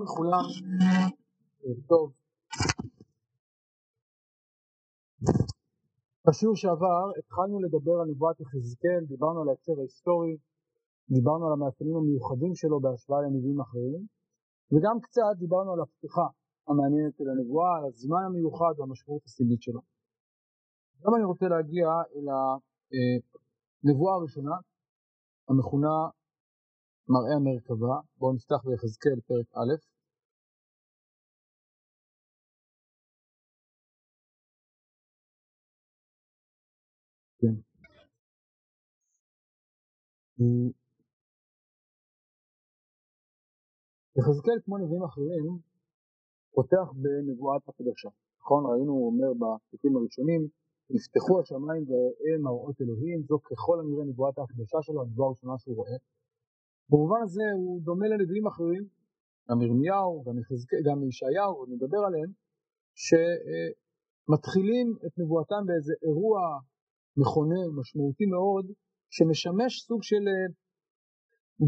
שלום לכולם, טוב. בשיעור שעבר התחלנו לדבר על נבואת יחזקאל, דיברנו על ההקשר ההיסטורי, דיברנו על המאפיינים המיוחדים שלו בהשוואה לנביאים אחרים, וגם קצת דיברנו על הפתיחה המעניינת של הנבואה, על הזמן המיוחד והמשמעות הסיבית שלו. היום אני רוצה להגיע אל הנבואה הראשונה, המכונה מראה המרכבה, בואו נפתח ביחזקאל פרק א', כן. יחזקאל כמו נביאים אחרים פותח בנבואת הקדושה, נכון? ראינו, הוא אומר בפסוקים הראשונים, נפתחו השמיים וראה מראות אלוהים, זו ככל הנראה נבואת הקדושה שלו, הנבואה הראשונה שהוא רואה. במובן הזה הוא דומה לנביאים אחרים, גם ירמיהו, גם, גם ישעיהו, נדבר עליהם, שמתחילים את נבואתם באיזה אירוע מכונן, משמעותי מאוד, שמשמש סוג של אה,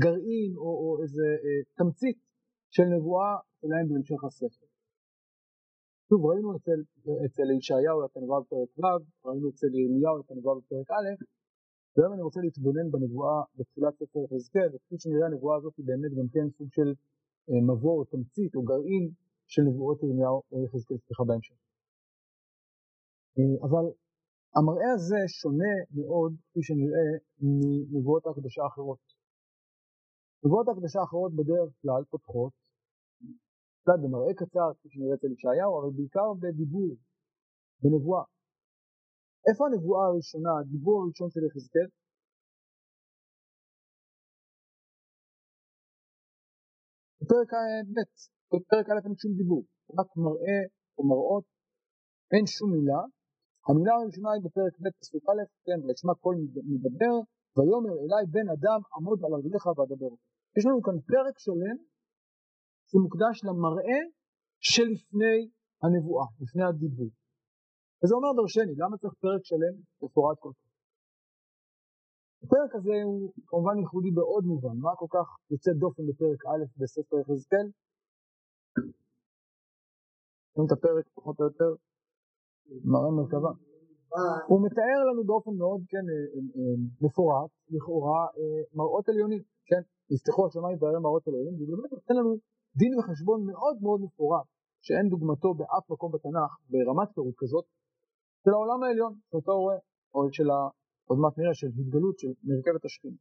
גרעין או, או איזה אה, תמצית של נבואה שלהם בהמשך הספר. שוב, ראינו אצל, אצל ישעיהו את הנבואה בפרק ו', ראינו אצל ירמיהו את הנבואה בפרק א', והיום אני רוצה להתבונן בנבואה בתחילת ספר יחזקאל, וכפי שנראה הנבואה הזאת היא באמת גם כן סוג של אה, מבוא או תמצית או גרעין של נבואות ירמיהו יחזקאל, סליחה בהמשך. אה, אבל המראה הזה שונה מאוד, כפי שנראה, מנבואות ההקדשה האחרות. נבואות ההקדשה האחרות בדרך כלל פותחות, קצת במראה קצר, כפי שנראה אצל ישעיהו, אבל בעיקר בדיבור, בנבואה. איפה הנבואה הראשונה, הדיבור הראשון של יחזקאל? בפרק ב', בפרק א' אין שום דיבור, רק מראה או מראות, אין שום מילה. המילה הראשונה היא בפרק ב' פסוק א', כן, וישמע קול מדבר, ויאמר אליי בן אדם עמוד על רגליך ואדבר. יש לנו כאן פרק שלם שמוקדש למראה שלפני הנבואה, לפני הדיבור. וזה אומר דרשני, למה צריך פרק שלם מפורט כל כך? הפרק הזה הוא כמובן ייחודי בעוד מובן, מה כל כך יוצא דופן בפרק א' בספר יחזקאל? רואים את הפרק פחות או יותר, מראה מרכבה. הוא מתאר לנו באופן מאוד כן, אה, אה, אה, מפורט, לכאורה, מראות עליונים, כן, יפתחו השמיים ויראה מראות עליונים, וזה באמת נותן לנו דין וחשבון מאוד מאוד מפורט, שאין דוגמתו באף מקום בתנ"ך, ברמת פירוט כזאת, של העולם העליון, שאותו רואה, או של, ה... עוד מעט נראה, של התגלות של מרכבת השכין.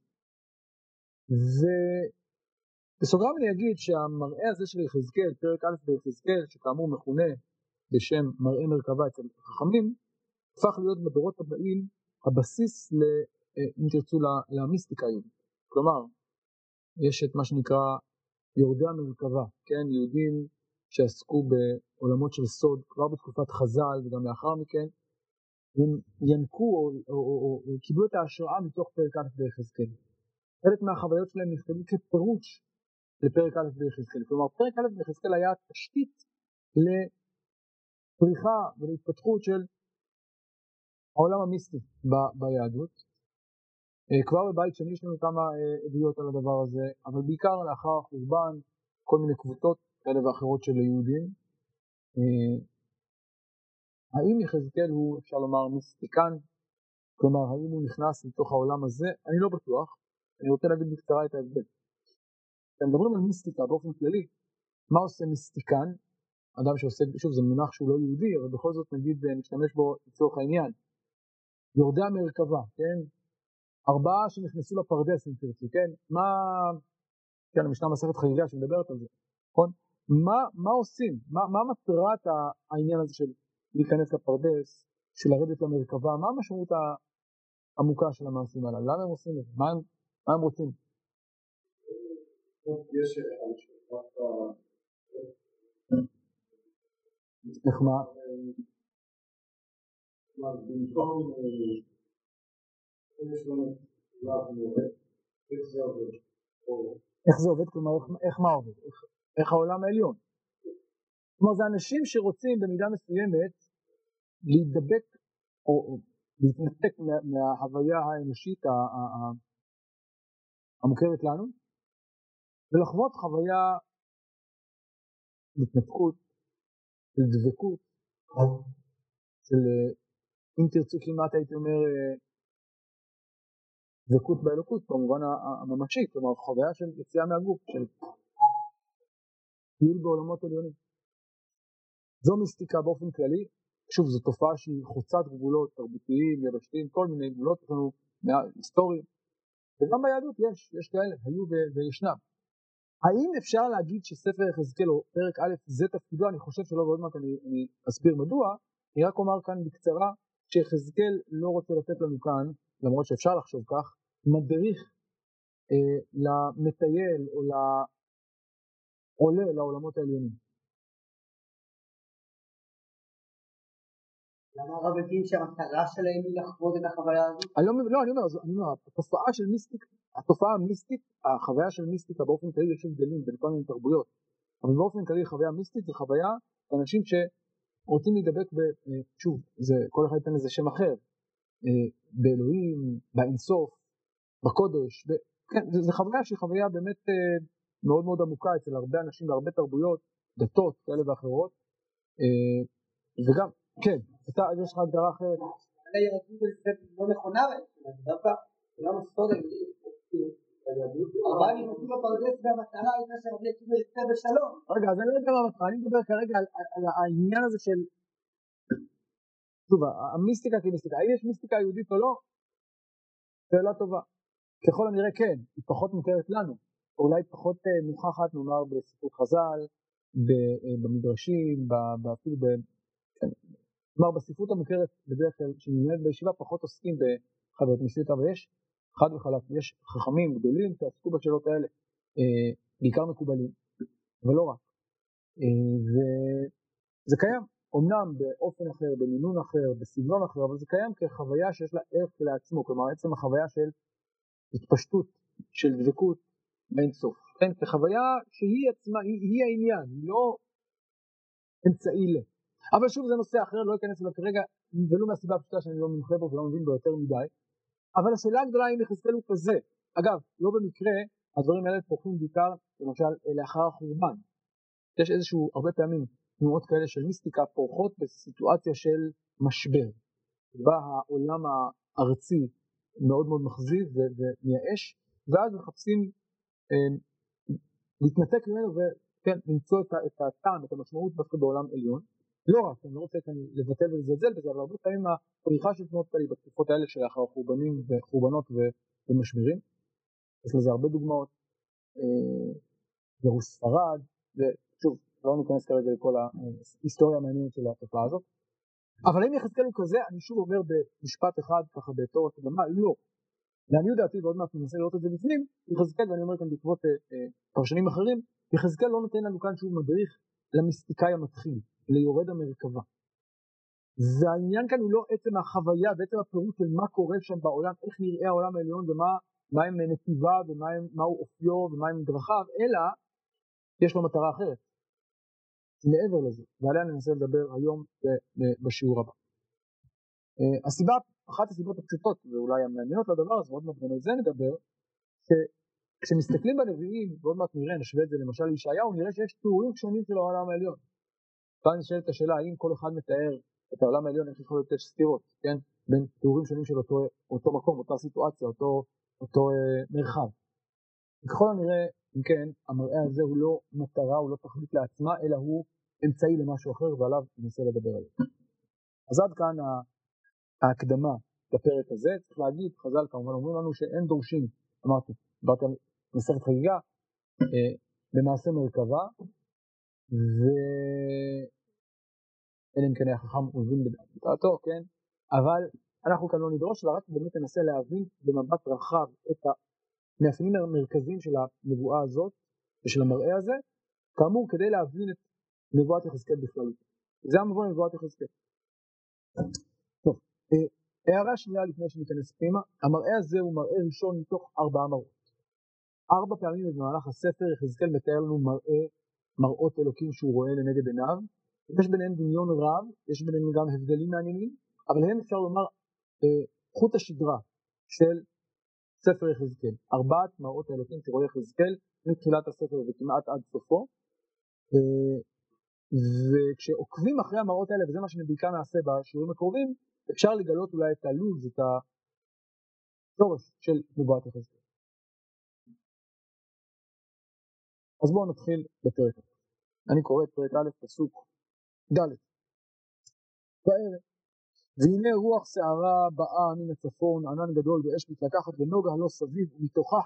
ובסוגריים אני אגיד שהמראה הזה של יחזקאל, פרק א' ביחזקאל, שכאמור מכונה בשם מראה מרכבה אצל חכמים, הפך להיות בדורות הבאים הבסיס, ל, אה, אם תרצו, למיסטיקה היהודית. כלומר, יש את מה שנקרא יורדי המרכבה, כן, יהודים שעסקו בעולמות של סוד כבר בתקופת חז"ל וגם לאחר מכן, הם ינקו או, או, או, או, או קיבלו את ההשראה מתוך פרק א' ביחזקאל. חלק מהחוויות שלהם נכתבו כפירוש לפרק א' ביחזקאל. כלומר, פרק א' ביחזקאל היה תשתית לפריחה ולהתפתחות של העולם המיסטי ביהדות. אה, כבר בבית שני יש לנו כמה אה, עדויות על הדבר הזה, אבל בעיקר לאחר החורבן, כל מיני קבוצות כאלה ואחרות של יהודים. אה, האם יחזקאל הוא, אפשר לומר, מיסטיקן? כלומר, האם הוא נכנס לתוך העולם הזה? אני לא בטוח. אני רוצה להגיד בקצרה את ההבדל. כשמדברים על מיסטיקה באופן כללי, מה עושה מיסטיקן? אדם שעושה, שוב זה מונח שהוא לא יהודי, אבל בכל זאת נגיד נשתמש בו לצורך העניין. יורדי המרכבה, כן? ארבעה שנכנסו לפרדס אם תרצו, כן? מה, כן, המשנה מסכת חגיגה שמדברת על זה, נכון? מה, מה עושים? מה, מה מטרת העניין הזה של להיכנס לפרדס, של לרדת למרכבה? מה המשמעות העמוקה של המעשים הללו? למה הם עושים את זה? מה הם, מה הם רוצים? איך מה? איך זה עובד? כלומר, איך מה עובד? איך העולם העליון? כלומר, זה אנשים שרוצים במידה מסוימת להידבק או להתנתק מההוויה האנושית המוכרת לנו ולחוות חוויה התנתקות, של דבקות, של אם תרצו כמעט הייתי אומר דבקות באלוקות במובן הממשי, כלומר חוויה של יציאה מהגוף, של טיול בעולמות עליונים. זו מיסטיקה באופן כללי, שוב זו תופעה שהיא חוצת גבולות תרבותיים, יבשתיים, כל מיני גבולות, יש לנו היסטוריים, וגם ביהדות יש, יש כאלה, היו וישנם. האם אפשר להגיד שספר יחזקאל או פרק א' זה תפקידו? אני חושב שלא, ועוד מעט אני, אני אסביר מדוע. אני רק אומר כאן בקצרה שיחזקאל לא רוצה לתת לנו כאן, למרות שאפשר לחשוב כך, מדריך אה, למטייל או לעולה לעולמות העליונים. למה הרב הבין שהמטרה שלהם היא לחוות את החוויה הזאת? לא, לא, אני אומר, התופעה של מיסטיק, התופעה המיסטית, החוויה של מיסטיקה באופן כללי יש הבדלים בין כל מיני תרבויות, אבל באופן כללי חוויה מיסטית זה חוויה לאנשים שרוצים להידבק, ב, אה, שוב, זה, כל אחד ייתן לזה שם אחר, אה, באלוהים, באינסוף, בקודש, ב, כן, זו חוויה שהיא חוויה באמת אה, מאוד מאוד עמוקה אצל הרבה אנשים בהרבה תרבויות, דתות כאלה ואחרות, וגם כן, אתה, יש לך הגדרה אחרת. היהדות זה לא נכונה, דווקא עולם הסוד ארבעה נכנסים בפרדס והמטרה הייתה שרבי עקיבא יצא בשלום. רגע, אז אני לא יודע מה המטרה, אני מדבר כרגע על העניין הזה של... שוב, המיסטיקה כמיסטיקה, האם יש מיסטיקה יהודית או לא? שאלה טובה. ככל הנראה כן, היא פחות מוכרת לנו, אולי פחות אה, מוכחת נאמר בספרות חז"ל, אה, במדרשים, אפילו כלומר בספרות המוכרת בדרך כלל שנלמדת בישיבה פחות עוסקים בחוויות מיסטיות אבל יש חד וחלק יש חכמים גדולים שעסקו בשאלות האלה אה, בעיקר מקובלים אבל לא רק. אה, וזה קיים אמנם באופן אחר במינון אחר בסגנון אחר אבל זה קיים כחוויה שיש לה ערך לעצמו כלומר עצם החוויה של התפשטות של דבקות באינסוף כן כחוויה שהיא עצמה היא, היא העניין היא לא אמצעי ל אבל שוב זה נושא אחר, לא אכנס אליו כרגע, ולו מהסיבה הפשוטה שאני לא מומחה בו ולא מבין בו יותר מדי. אבל השאלה הגדולה האם יחזקאל הוא כזה. אגב, לא במקרה, הדברים האלה פורחים בעיקר, למשל, לאחר החורבן. יש איזשהו, הרבה פעמים, תנועות כאלה של מיסטיקה פורחות בסיטואציה של משבר. בה העולם הארצי מאוד מאוד מחזיב ומייאש, ואז מחפשים אה, להתנתק ממנו וכן, למצוא את הטעם, את המשמעות דווקא בעולם עליון. לא רק, אני לא רוצה כאן לבטל ולזלזל בזה, אבל הרבה פעמים הפריחה של תנועות כאלה בתקופות האלה שלאחר חורבנים וחורבנות ומשברים, יש לזה הרבה דוגמאות, גירוש אה, ספרד, ושוב, לא ניכנס כרגע לכל ההיסטוריה המעניינת של התופעה הזאת, אבל אם יחזקאל הוא כזה, אני שוב אומר במשפט אחד ככה בתור הקדמה, לא. לעניות דעתי, ועוד מעט ננסה לראות את זה בפנים, יחזקאל, ואני אומר כאן בעקבות אה, אה, פרשנים אחרים, יחזקאל לא נותן לנו כאן שוב מדריך למיסטיקאי המתחיל. ליורד המרכבה. והעניין כאן הוא לא עצם החוויה ועצם הפירוט של מה קורה שם בעולם, איך נראה העולם העליון ומה הם נתיבה ומהו אופיו ומהם דרכיו, אלא יש לו מטרה אחרת. מעבר לזה, ועליה ננסה לדבר היום בשיעור הבא. אה, הסיבה, אחת הסיבות הפשוטות ואולי המעניינות לדבר הזה, עוד מעט גם על זה נדבר, שכשמסתכלים בנביאים, ועוד מעט נראה, נשווה את זה למשל לישעיהו, נראה שיש תיאורים שונים של העולם העליון. כאן נשאלת השאלה האם כל אחד מתאר את העולם העליון, איך יכול להיות סתירות, כן? בין תיאורים שונים של אותו, אותו מקום, אותה סיטואציה, אותו, אותו אה, מרחב. ככל הנראה, אם כן, המראה הזה הוא לא מטרה, הוא לא תכלית לעצמה, אלא הוא אמצעי למשהו אחר, ועליו ננסה לדבר על זה. אז עד כאן ההקדמה לפרק הזה. צריך להגיד, חז"ל כמובן אומרים לנו שאין דורשים, אמרתי, דיברתי על מסכת חגיגה, אה, למעשה מרכבה, ואלא אם כן היה חכם מבין בדעתו, כן? אבל אנחנו כאן לא נדרוש, אלא רק באמת ננסה להבין במבט רחב את המאפיינים המרכזיים של הנבואה הזאת ושל המראה הזה, כאמור כדי להבין את נבואת יחזקאל בכללות. זה המבוא לנבואת יחזקאל. טוב, אה, הערה שנייה לפני שניכנס פנימה, המראה הזה הוא מראה ראשון מתוך ארבעה מראות. ארבע פעמים במהלך הספר יחזקאל מתאר לנו מראה מראות אלוקים שהוא רואה לנגד עיניו. יש ביניהם דמיון רב, יש ביניהם גם הבדלים מעניינים, אבל הם אפשר לומר אה, חוט השדרה של ספר יחזקאל. ארבעת מראות האלוקים שרואה יחזקאל מתחילת הספר וכמעט עד סופו. אה, וכשעוקבים אחרי המראות האלה, וזה מה שבעיקר נעשה בשיעורים הקרובים, אפשר לגלות אולי את הלוז, את השורש של נבואת יחזקאל. אז בואו נתחיל בפרק א'. אני קורא את פרק א', פסוק ד'. בערב, והנה רוח שערה באה מן הצפון, ענן גדול ואש מתלקחת ונוגה לא סביב, ומתוכה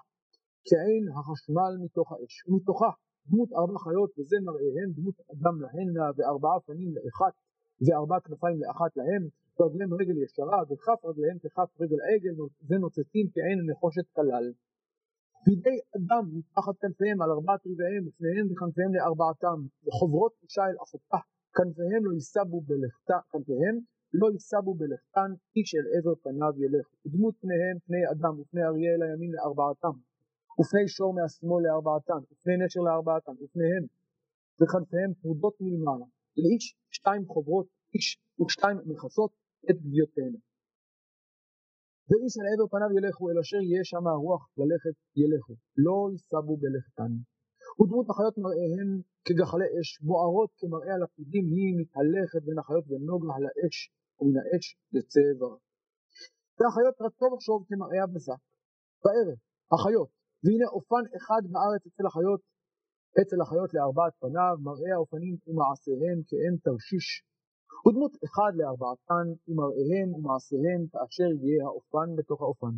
כעין החשמל מתוך האש, ומתוכה דמות ארבע חיות וזה מראיהם, דמות אדם להנה וארבעה פנים לאחת וארבע כנפיים לאחת להם, ורגליהם רגל ישרה וכף רגליהם ככף רגל עגל ונוצצים כעין נחושת כלל. בידי אדם מתחת כנפיהם על ארבעת רבעיהם ופניהם וכנפיהם לארבעתם. וחוברות אישה אל אחותה. כנפיהם לא יישבו בלכתה כנפיהם לא יישבו בלכתן איש אל עבר פניו ילך. ודמות פניהם פני אדם ופני אריה אל הימין לארבעתם. ופני שור מהשמאל לארבעתן, ופני נשר לארבעתן, ופניהם וכנפיהם פרודות מלמעלה, לאיש שתיים חוברות איש ושתיים מכסות את גביותיהם. ואיש על עבר פניו ילכו, אל אשר יהיה שם הרוח ללכת ילכו, לא יישבו בלכתן. ודמות החיות מראיהן כגחלי אש, בוערות כמראה הלפידים, היא מתהלכת בין החיות ונוגה על האש, ומן האש יוצא איבר. והחיות רצו וחשוב כמראה הבזק. בערב, החיות, והנה אופן אחד בארץ אצל החיות, אצל החיות לארבעת פניו, מראה האופנים ומעשיהם כאין תרשיש, ודמות אחד לארבעתן ומראיהם ומעשיהם כאשר יהיה האופן בתוך האופן.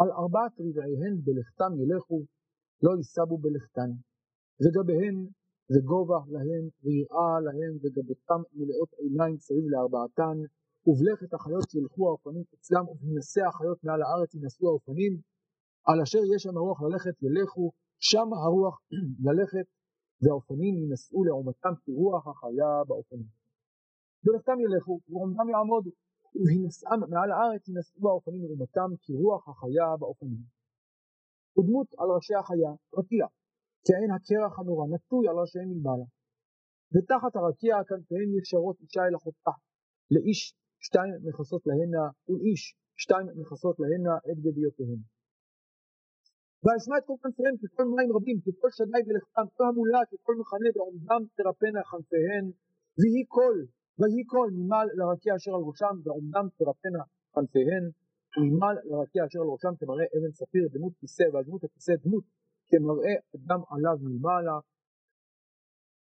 על ארבעת רבעיהן בלכתם ילכו, לא יישבו בלכתן, וגביהן וגובה להם ויראה להם וגבותם מלאות עיניים סביב לארבעתן, ובלכת החיות ילכו האופנים אצלם ובמנסי החיות מעל הארץ ינשאו האופנים, על אשר יש שם הרוח ללכת ילכו, שם הרוח ללכת, והאופנים ינשאו לעומתם כרוח החיה באופנים. בלכתם ילכו, ועומדם יעמודו, ובהינשאם מעל הארץ ינשאו האופנים לעומתם כרוח החיה באופנים. ודמות על ראשי החיה, רקיע, כעין הקרח הנורא, נטוי על ראשיהם מלמעלה. ותחת הרקיע כנפיהן ישרות אישה אל אחותה, לאיש שתיים מכסות להנה, ולאיש שתיים מכסות להנה את גדיותיהן. ואשמע את קול כנפיהם כקול מים רבים, כקול שדי בלכתם, קול המולה, כקול מחנה, בעומדם תרפנה כנפיהן, ויהי קול, ויהי קול ממעל לרקיע אשר על ראשם, בעומדם תרפנה כנפיהן, וממעל לרקיע אשר על ראשם כמראה אבן ספיר, דמות כיסא, ועל דמות הכיסא דמות כמראה אדם עליו מלמעלה,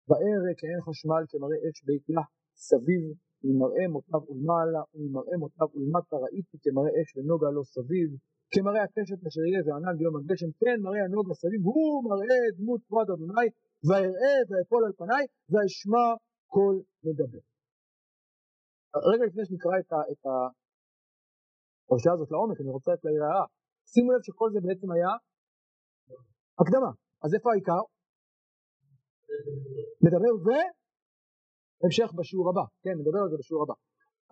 וארא כעין חשמל כמראה אש בית לה סביב, ממראה מותניו ולמעלה, וממראה מותניו ולמטה ראיתי כמראה אש ונוגה לו סביב, כמראה הקשת אשר יהיה וענן ביום הגשם, כן מראה הנוג הסביב, הוא מראה דמות כבוד אדוני, ואראה ואפול על פניי, ואשמע קול מדבר. רגע לפני שנקרא את, את הפרשה הזאת לעומק, אני רוצה את להעיר הערה. שימו לב שכל זה בעצם היה הקדמה. אז איפה העיקר? מדבר והמשך בשיעור הבא, כן, נדבר על זה בשיעור הבא.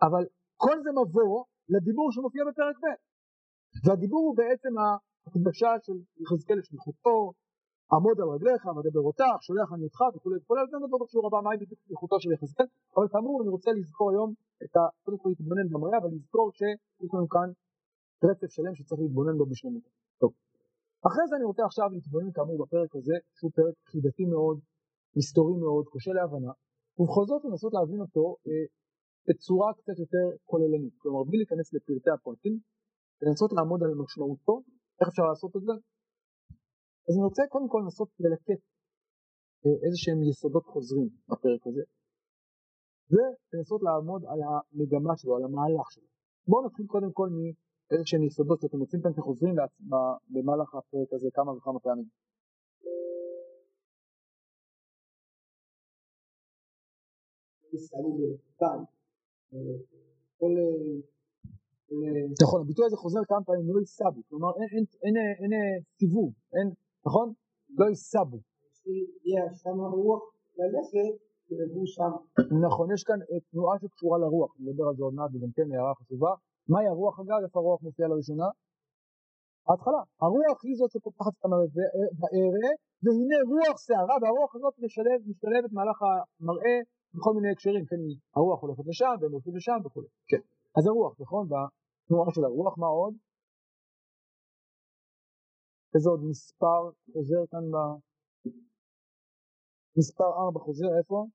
אבל כל זה מבוא לדיבור שמופיע בפרק ב'. והדיבור הוא בעצם הקדשה של יחזקאל לשליחותו, עמוד על רגליך ודבר אותך, שולח אני אותך וכולי וכולי, אז נדבר בשיעור הבא מהי בדיוק שליחותו של יחזקאל, אבל כאמור אני רוצה לזכור היום את ה... קודם כל להתבונן במראה, אבל לזכור שיש לנו כאן רצף שלם שצריך להתבונן בו בשלמות. טוב. אחרי זה אני רוצה עכשיו להתבונן כאמור בפרק הזה, שהוא פרק חידתי מאוד, מסתורי מאוד, קשה להבנה, ובכל זאת לנסות להבין אותו אה, בצורה קצת יותר כוללנית, כלומר בלי להיכנס לפרטי הפרטים, לנסות לעמוד על משמעותו, איך אפשר לעשות את זה? אז אני רוצה קודם כל לנסות ללקט אה, איזה שהם יסודות חוזרים בפרק הזה, ולנסות לעמוד על המגמה שלו, על המהלך שלו. בואו נתחיל קודם כל מאיזה שהם יסודות שאתם מוצאים כאן כחוזרים במהלך הפרק הזה כמה וכמה פעמים. כל נכון, הביטוי הזה חוזר כמה פעמים, לא ייסבו, כלומר אין סיבוב, אין, נכון? לא ייסבו. נכון, יש כאן תנועה שקשורה לרוח, נדבר על זה עוד מעט וגם כן הערה חשובה. מהי הרוח אגב? איפה הרוח מופיעה לראשונה? ההתחלה. הרוח היא זאת שפותחת את המראה, והנה רוח שערה, והרוח הזאת משתלבת במהלך המראה בכל מיני הקשרים, כן, הרוח הולכת לשם והם הולכים לשם וכו'. כן. אז הרוח, נכון? תנועה של הרוח, מה עוד? איזה עוד מספר חוזר כאן ב... מספר 4 חוזר, איפה?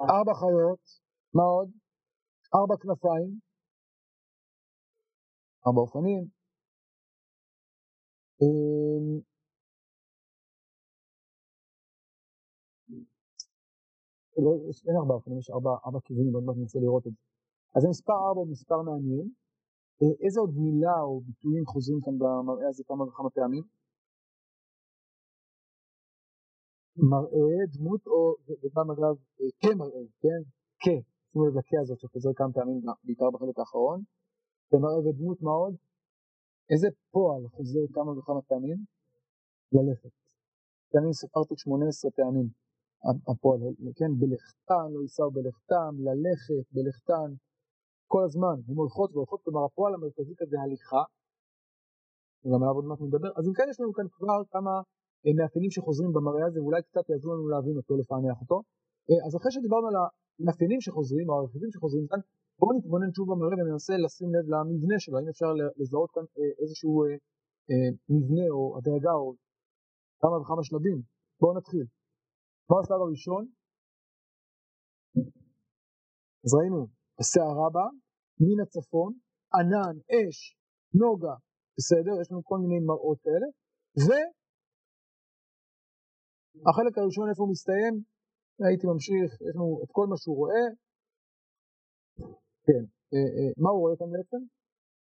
ארבע חיות, מה עוד? ארבע כנפיים, ארבע אופנים, אמ, לא, אין ארבע אופנים, יש ארבע, ארבע כיוונים, עוד מעט ננסה לראות את זה. אז המספר ארבע הוא מספר מעניין. אה, איזה עוד מילה או ביטויים חוזרים כאן במראה הזה כמה וכמה פעמים? מראה, דמות, או, וגם אגב, אה, כמראה, כן? כ, שימו לב לכ הזאת שחוזר כמה פעמים, בעיקר בחלק האחרון. ומראה ודמות, מה עוד? איזה פועל חוזר כמה וכמה פעמים? ללכת. אני ספרתי 18 פעמים הפועל, כן? בלכתן, לא יישאו בלכתן, ללכת, בלכתן, כל הזמן, הן הולכות והולכות, כלומר הפועל המרכזי כזה הליכה, גם עליו עוד מעט נדבר, אז אם כן יש לנו כאן כבר כמה אה, מאפיינים שחוזרים במראה הזה, ואולי קצת יעזרו לנו להבין אותו, לפענח אותו. אה, אז אחרי שדיברנו על המאפיינים שחוזרים, או הרכיבים שחוזרים כאן, בואו נתבונן שוב במראה וננסה לשים לב למבנה שלו, האם אפשר לזהות כאן אה, איזשהו מבנה או הדרגה או כמה וכמה שלבים. בואו נתחיל. מה השלב הראשון? אז ראינו, הסערה בה, מן הצפון, ענן, אש, נוגה, בסדר? יש לנו כל מיני מראות כאלה, והחלק הראשון איפה הוא מסתיים? הייתי ממשיך, יש לנו את כל מה שהוא רואה, כן, אה, אה, מה הוא רואה כאן בעצם?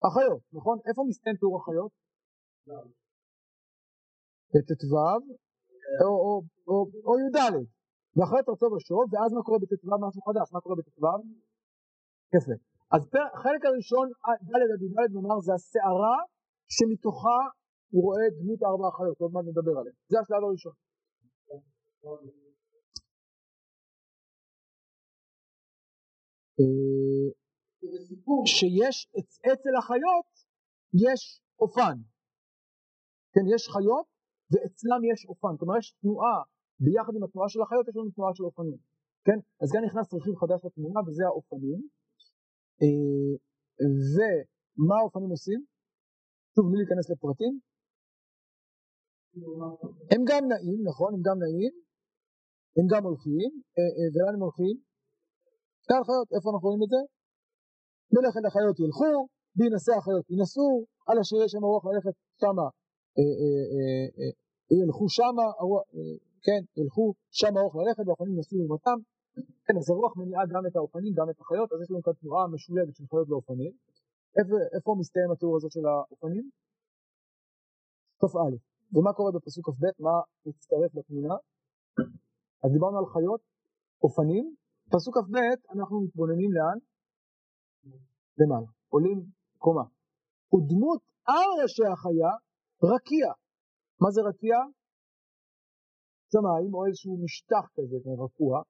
החיות, נכון? איפה מסתיים תיאור החיות? בט"ו או י"ד, ואחרי תרצו ושוב, ואז מה קורה בט"ו משהו חדש, מה קורה בט"ו? יפה. אז החלק הראשון, ד' עד י"ד נאמר זה הסערה שמתוכה הוא רואה דמות ארבע החיות, עוד מעט נדבר עליהן, זה השלב הראשון. אה, שיש אצל החיות יש אופן, כן יש חיות ואצלם יש אופן, כלומר יש תנועה ביחד עם התנועה של החיות יש לנו תנועה של אופנים, כן? אז כאן נכנס רכיב חדש לתמונה וזה האופנים אה, ומה האופנים עושים? שוב, בלי להיכנס לפרטים. הם גם נעים, נכון? הם גם נעים, הם גם הולכים, אה, אה, ולאן הם הולכים? כאן חיות, איפה אנחנו רואים את זה? מלאכת החיות ילכו, בהינשא החיות ינסו, על אשר יש שם רוח ללכת שמה, ילכו שמה, כן, ילכו שמה רוח ללכת, והאופנים ינסו ללמותם, כן, אז הרוח מניעה גם את האופנים, גם את החיות, אז יש לנו כאן תנועה משולבת של חיות ואופנים. איפה, איפה מסתיים התיאור הזאת של האופנים? סוף א', ומה קורה בפסוק כ"ב, מה מצטרף לתמונה? אז דיברנו על חיות, אופנים, פסוק כ"ב אנחנו מתבוננים לאן? למעלה, עולים קומה. ודמות על ראשי החיה רקיע. מה זה רקיע? שמיים או איזשהו משטח כזה, רקוע,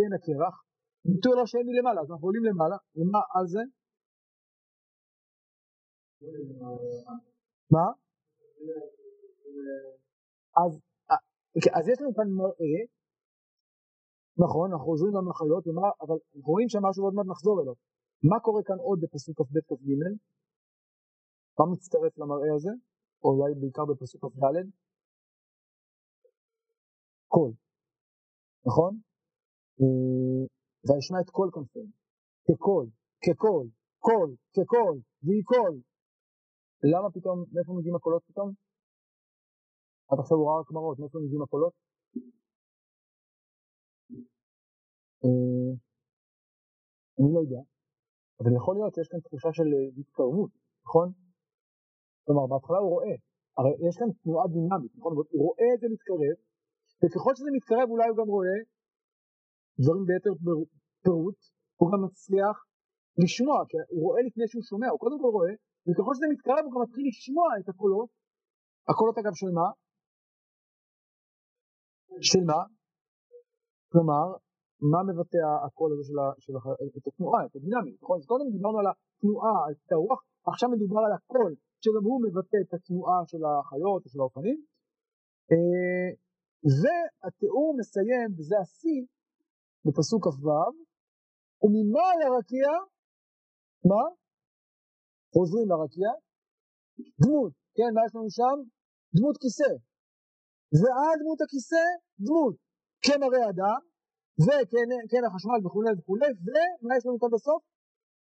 כן הקרח, ביטוי לא שאין מלמעלה, אז אנחנו עולים למעלה, ומה על זה? מה? אז, אז יש לנו כאן מראה, נכון, אנחנו חוזרים גם לחיות, אבל אנחנו רואים שם משהו ועוד מעט נחזור אליו. מה קורה כאן עוד בפסוק כ"ב כ"ג? מה מצטרף למראה הזה? או אולי בעיקר בפסוק כ"ד? קול, נכון? אה, ואשמע את קול כנפיהם, כקול, כקול, קול, כקול, ויהי קול. למה פתאום, מאיפה מגיעים הקולות פתאום? עד עכשיו הוא ראה רק מראות, מאיפה מגיעים הקולות? אה, אני לא יודע, אבל יכול להיות שיש כאן תחושה של אה, התקרבות, נכון? כלומר, בהתחלה הוא רואה, הרי יש כאן תנועה דינמית, נכון? הוא רואה את זה מתקרב, וככל שזה מתקרב אולי הוא גם רואה דברים ביתר פירוט, הוא גם מצליח לשמוע, כי הוא רואה לפני שהוא שומע, הוא קודם כל רואה, וככל שזה מתקרב הוא גם מתחיל לשמוע את הקולות, הקולות אגב של מה? של מה? כלומר, מה מבטא הקול הזה של, של את התנועה, את הדינמית, נכון? אז קודם דיברנו על התנועה, על את הרוח, עכשיו מדובר על הקול, שגם הוא מבטא את התנועה של החיות או של האופנים. אה, והתיאור מסיים, וזה השיא, בפסוק כ"ו, וממעל הרקיע, מה? חוזרים לרקיע, דמות, כן, מה יש לנו שם? דמות כיסא. ועל דמות הכיסא, דמות כמראה אדם, וכן החשמל וכולי וכולי, ומה יש לנו כאן בסוף?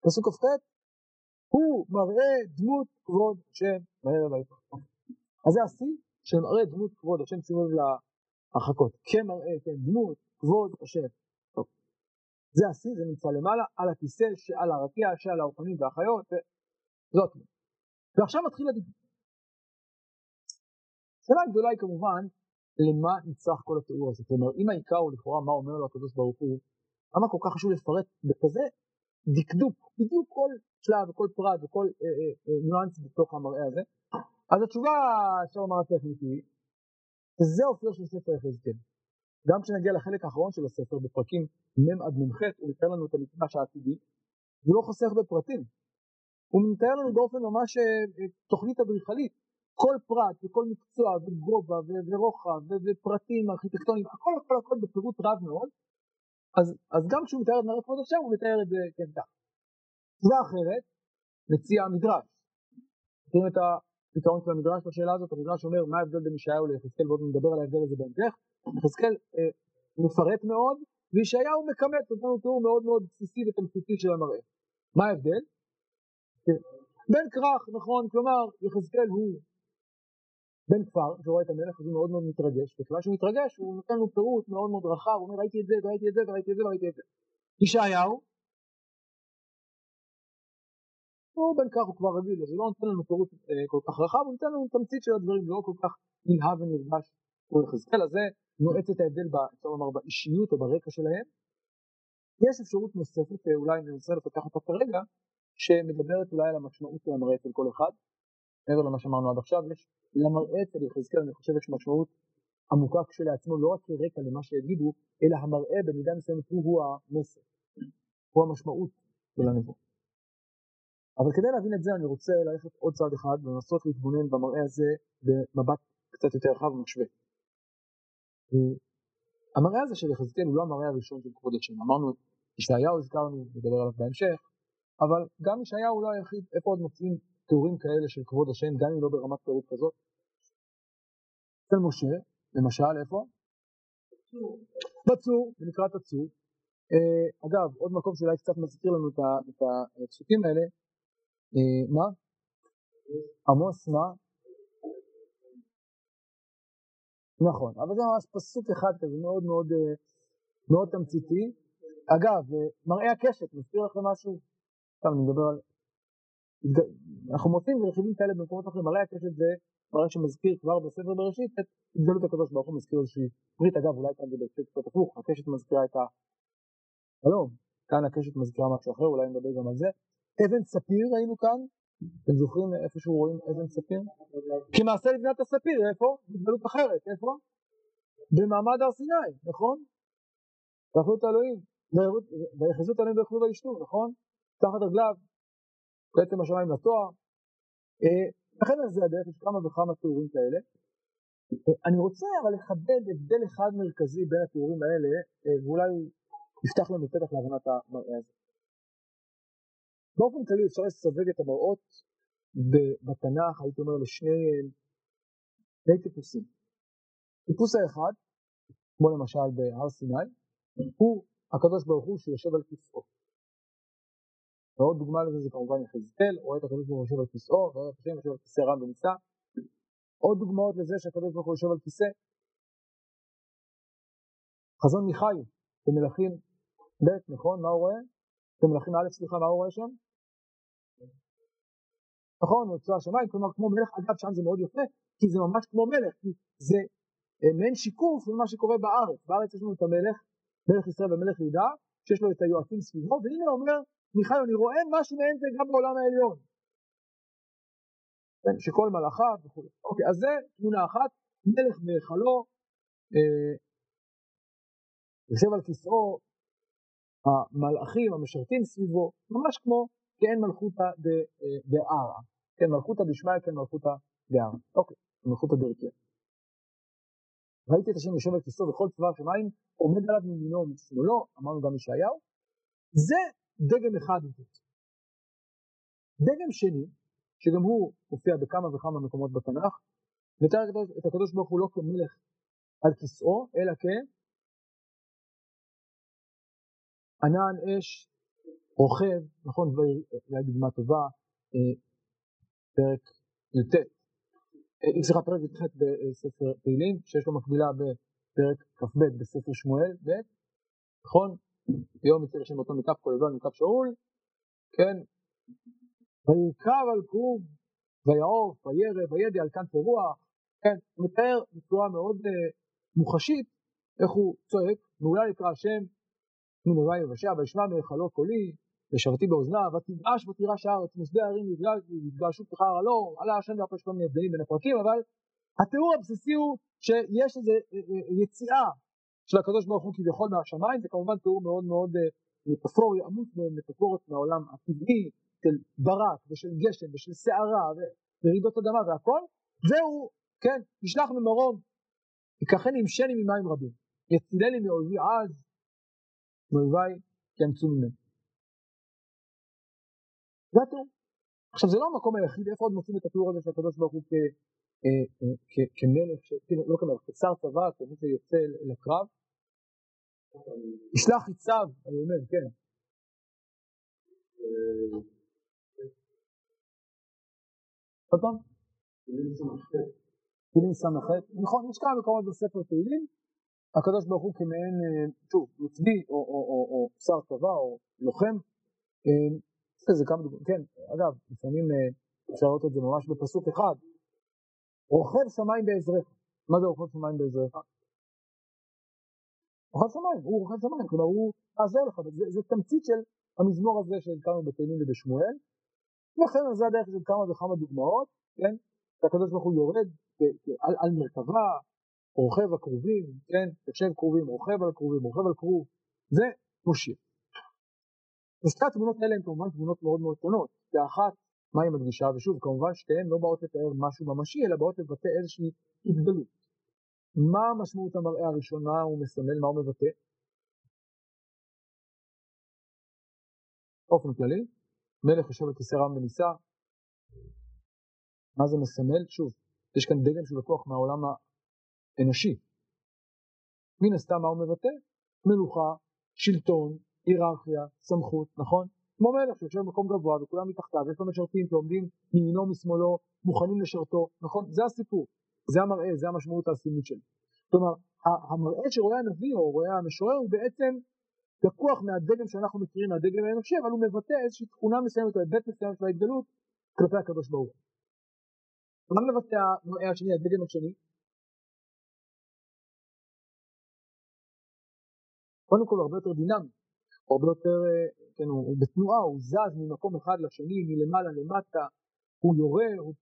פסוק כ"ט, הוא מראה דמות כבוד השם בערב ההיפך. אז זה השיא של מראה דמות כבוד השם, שימו לב להרחקות, כמראה, כן, דמות כבוד השם. זה השיא, זה נמצא למעלה, על הכיסא שעל הרקיע, שעל האופנים והחיות, וזאת. ועכשיו מתחיל הדיבור. השאלה הגדולה היא כמובן, למה נצרך כל התיאור הזה? כלומר, אם העיקר הוא לכאורה מה אומר לו הקדוש ברוך הוא, למה כל כך חשוב לפרט בכזה דקדוק, בדיוק כל שלב וכל פרט וכל אה, אה, אה, ניואנס בתוך המראה הזה? אז התשובה, אפשר לומר הטכנית היא, שזה אופיו של ספר יחזקאל. גם כשנגיע לחלק האחרון של הספר, בפרקים מ' עד מ"ח, הוא מתאר לנו את המקדש העתידי, הוא לא חוסך בפרטים. הוא מתאר לנו באופן ממש אה, תוכנית אדריכלית, כל פרט וכל מקצוע וגובה ורוחב ופרטים ארכיטקטוניים, הכל הכל הכל בפירוט רב מאוד, אז, אז גם כשהוא מתאר את מערכת כבוד השם הוא מתאר את זה כך. תשובה אחרת, מציע המדרש. מכירים את הפתרון של המדרש לשאלה הזאת? המדרש אומר מה ההבדל בין ישעיהו ליחזקאל ועוד נדבר על ההבדל הזה בהמשך. יחזקאל אה, מפרט מאוד וישעיהו מכמת, נותן לנו תיאור מאוד מאוד בסיסי ותמציתי של המראה. מה ההבדל? בן כרך, נכון, כלומר יחזקאל הוא בן כפר שרואה את המלך אז הוא מאוד מאוד מתרגש, וכיוון שהוא מתרגש הוא נותן לנו פירוט מאוד מאוד רחב, הוא אומר ראיתי את זה וראיתי את זה וראיתי את זה וראיתי את זה. ישעיהו, הוא בן כרך הוא כבר רגיל, אז הוא לא נותן לנו פירוט אה, כל כך רחב, הוא נותן לנו תמצית של הדברים, לא כל כך נלהב ונרגש כמו יחזקאל, אז זה נועץ את ההבדל, אפשר לומר, באישיות או ברקע שלהם. יש אפשרות נוספת, אה, אולי ננסה לפתח אותה כרגע, שמדברת אולי על המשמעות של המראה אצל כל אחד. מעבר למה שאמרנו עד עכשיו, יש למראה אצל יחזקאל, אני חושב, יש משמעות עמוקה כשלעצמו, לא רק כרקע למה שיגידו, אלא המראה במידה מסוימת הוא, הוא המסר, הוא המשמעות של הנבוא. אבל כדי להבין את זה אני רוצה ללכת עוד צעד אחד ולנסות להתבונן במראה הזה במבט קצת יותר רחב ומשווה. המראה הזה של יחזקאל הוא לא המראה הראשון של כבוד השם, אמרנו ישעיהו הזכרנו, נדבר עליו בהמשך, אבל גם ישעיהו הוא לא היחיד, איפה עוד מוצאים תיאורים כאלה של כבוד השם, גם אם לא ברמת פירוט כזאת. אצל משה, למשל, איפה? בצור, בנקרת הצור. אה, אגב, עוד מקום שאולי קצת מזכיר לנו את הפסוקים האלה, אה, מה? עמוס מה? נכון, אבל זה ממש פסוק אחד כזה מאוד מאוד אה, מאוד תמציתי. אגב, מראה הקשת, מזכיר לכם משהו? עכשיו אני מדבר על אנחנו מוצאים רכיבים כאלה במקומות אחרים, מראה הקשת זה מראה שמזכיר כבר בספר בראשית את התגלות הקדוש ברוך הוא מזכיר איזושהי ברית, אגב אולי כאן זה בהקשר קצת הפוך, הקשת מזכירה את החלום, כאן הקשת מזכירה משהו אחר, אולי נדבר גם על זה. אבן ספיר ראינו כאן, אתם זוכרים איפשהו רואים אבן ספיר? כי מעשה לבנת הספיר, איפה? התגלות אחרת, איפה? במעמד הר סיני, נכון? ואכלו את האלוהים, ויחזו את האלוהים ויאכלו וישתו, נכון? תחת רגליו בעצם השמיים לתואר. אה, לכן על זה הדרך, יש כמה וכמה תיאורים כאלה. אני רוצה אבל לחדד הבדל אחד מרכזי בין התיאורים האלה, אה, ואולי יפתח לנו פתח להבנת הזה. באופן כללי אפשר לסווג את המראות בתנ"ך, הייתי אומר, לשני טיפוסים. טיפוס האחד, כמו למשל בהר סיני, הוא הקדוש ברוך הוא שיושב על כיסאו. ועוד דוגמה לזה זה כמובן יחזקאל, רואה את הקדוש ברוך הוא יושב על כיסאו, ורואה את השם יושב על כיסא רם ונישא. עוד דוגמאות לזה שהקדוש ברוך הוא יושב על כיסא. חזון מיכאי במלכים ב', נכון? מה הוא רואה? במלכים א', סליחה, מה הוא רואה שם? נכון, הוא יוצא השמיים, כלומר כמו מלך, אגב שם זה מאוד יפה, כי זה ממש כמו מלך, כי זה אה, מעין שיקוף ממה שקורה בארץ. בארץ יש לנו את המלך, מלך ישראל ומלך יהודה, שיש לו את היועצים סביבו, והנה אומר, מיכאל, אני רואה משהו מעין זה גם בעולם העליון. כן, שכל מלאכיו וכו'. אוקיי, אז זה תמונה אחת, מלך בהיכלו, אה, יושב על כיסאו, המלאכים המשרתים סביבו, ממש כמו כן מלכותא דערא, אה, כן מלכותא דשמיא, כן מלכותא דערא. אוקיי, מלכותא דרכיה. ראיתי את השם יושב על כיסאו וכל צבא השמיים עומד עליו מימינו ומשמאלו, אמרנו גם ישעיהו, זה דגם אחד זאת. דגם שני, שגם הוא מופיע בכמה וכמה מקומות בתנ"ך, מתאר את הקדוש ברוך הוא לא כמלך על כיסאו, אלא כ... ענן אש רוכב, נכון, זו דוגמה טובה, אה, פרק י"ט, אה, סליחה, פרק י"ח בספר תהילים, שיש לו מקבילה בפרק כ"ב בספר שמואל, ב', נכון? יום יצא לשם אותו מכף כל לבן מכף שאול, כן? וירכב על כרוב, ויעוף, וירא, וידע על כנף רוח, כן? הוא מתאר בצורה מאוד uh, מוחשית איך הוא צועק, ואולי יקרא השם, נו נבואי ובשע, וישמע מהיכלו קולי, ושבתי באוזניו, ותבאש ותירש הארץ, מוסדי הערים יתגעשו פתחר הלא, עלה השם והפרש כל מיני הבדלים בין הפרקים, אבל התיאור הבסיסי הוא שיש איזו אה, אה, יציאה של הקדוש ברוך הוא כביכול מהשמיים, זה כמובן תיאור מאוד מאוד מטאפורי, עמוס במטאפורות מהעולם הטבעי, של ברק ושל גשם ושל סערה ורעידות אדמה והכל, והוא, כן, נשלח ממרום, ייקחני ימשני ממים רבים, יצילני מאויבי עז, מאויביי יאמצו ממנו. זה התיאור. עכשיו זה לא המקום היחיד, איפה עוד מוצאים את התיאור הזה של הקדוש ברוך הוא אה, אה, כמלך, כאילו לא כמלך, כשר צבא, כמי שיוצא לקרב. ישלח יצב, אני אומר, כן. עוד פעם? תהילים ס"ח. נכון, יש כמה מקומות בספר תהילים, הקדוש ברוך הוא כמעין, אה, שוב, מצביא או שר צבא או לוחם. לזה כמה דוגמאות, כן, אגב, לפעמים אה, אפשר לראות את זה ממש בפסוק אחד. רוכב שמיים בעזרך. מה זה רוכב שמיים בעזרך? רוכב שמיים, הוא רוכב שמיים, כלומר הוא יעזור לך, זה תמצית של המזמור הזה שהזכרנו בתהילים ובשמואל. ולכן זה הדרך של כמה וכמה דוגמאות, כן? שהקדוש ברוך הוא יורד על, על מרכבה, רוכב הכרובים, כן? יושב כרובים, רוכב על כרובים, רוכב על כרוב, זה מושיע. ושתי התמונות האלה הן כמובן תמונות מאוד מאוד שונות, כי האחת, מה היא מדגישה? ושוב, כמובן שתיהן לא באות לתאר משהו ממשי, אלא באות לבטא איזושהי התגלות. מה משמעות המראה הראשון, מה הוא מסמל, מה הוא מבטא? באופן כללי, מלך יושב על כיסא רם ונישא, מה זה מסמל? שוב, יש כאן דגם שהוא לקוח מהעולם האנושי. מן הסתם מה הוא מבטא? מלוכה, שלטון, היררכיה, סמכות, נכון? כמו מלך שיושב במקום גבוה וכולם מתחתיו, יש לו משרתים שעומדים מימינו ומשמאלו, מוכנים לשרתו, נכון? זה הסיפור, זה המראה, זה המשמעות הסמלית שלו. כלומר, המראה שרואה הנביא או רואה המשורר הוא בעצם לקוח מהדגם שאנחנו מכירים, מהדגם האנושי, אבל הוא מבטא איזושהי תכונה מסוימת או היבט מסוים של ההתגלות כלפי הקדוש ברוך הוא. מה מבטא המראה השני, הדגם השני? קודם כל הרבה יותר דינמי, הרבה יותר, אה, כן, הוא בתנועה, הוא זז ממקום אחד לשני, מלמעלה למטה, הוא יורה, הוא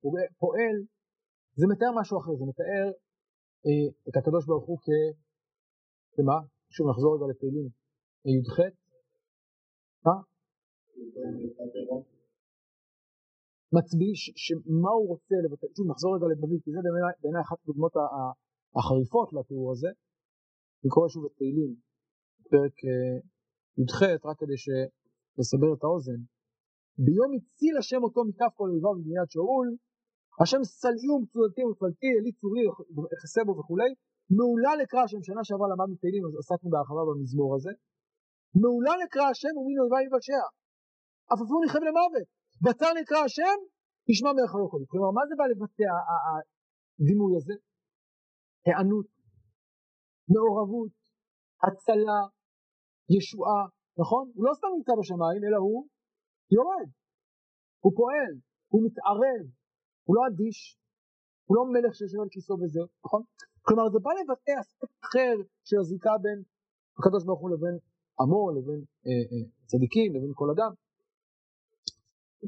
פועל, זה מתאר משהו אחר, זה מתאר אה, את הקדוש ברוך הוא כ... כמה? שוב נחזור רגע לפעילים. י"ח? מה? מצביא שמה הוא רוצה לבטא, שוב נחזור רגע לדוד, כי זה בעיניי אחת הדוגמאות החריפות לתיאור הזה, אני קורא שוב את תהילים, פרק י"ח, רק כדי לסבר את האוזן, ביום הציל השם אותו מכף כל אויביו במדינת שאול, השם סלעי ומצודתי ומפלטי, אלי צורי, יחסה בו וכולי, מעולה לקרא השם, שנה שעברה למדנו תהילים, אז עסקנו בהרחבה במזמור הזה, מעולה לקרא השם ומין אויבי יבשע. עפפו נכם למוות. בצר נקרא השם, ישמע מרחבו קודם. כלומר, מה זה בא לבטא הדימוי הזה? היענות, מעורבות, הצלה, ישועה, נכון? הוא לא סתם נמצא בשמיים, אלא הוא יורד, הוא פועל, הוא מתערב, הוא לא אדיש, הוא לא מלך שיושב על כיסו וזהו, נכון? כלומר זה בא לבטא אספקט אחר של הזיקה בין הקדוש ברוך הוא לבין עמו, לבין אה, אה, צדיקים, לבין כל אדם.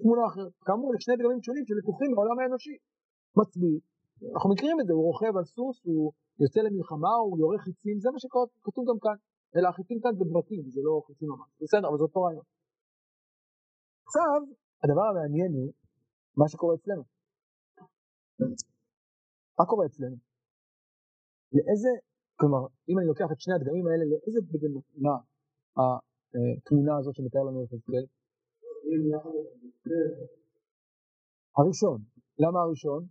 תמונה אחרת. כאמור, יש שני דגמים שונים שלקוחים מהעולם האנושי. מצביא, אנחנו מכירים את זה, הוא רוכב על סוס, הוא יוצא למלחמה, הוא יורה חיצים, זה מה שכתוב גם כאן. אלא החיצים כאן זה ברקים, זה לא חיצים ממש. בסדר, אבל זה אותו רעיון. עכשיו, הדבר המעניין הוא מה שקורה אצלנו. מה קורה אצלנו? לאיזה, כלומר, אם אני לוקח את שני הדגמים האלה, לאיזה דגם מתאימה התמונה הזאת שמתאר לנו יחזקאל? הראשון. למה הראשון?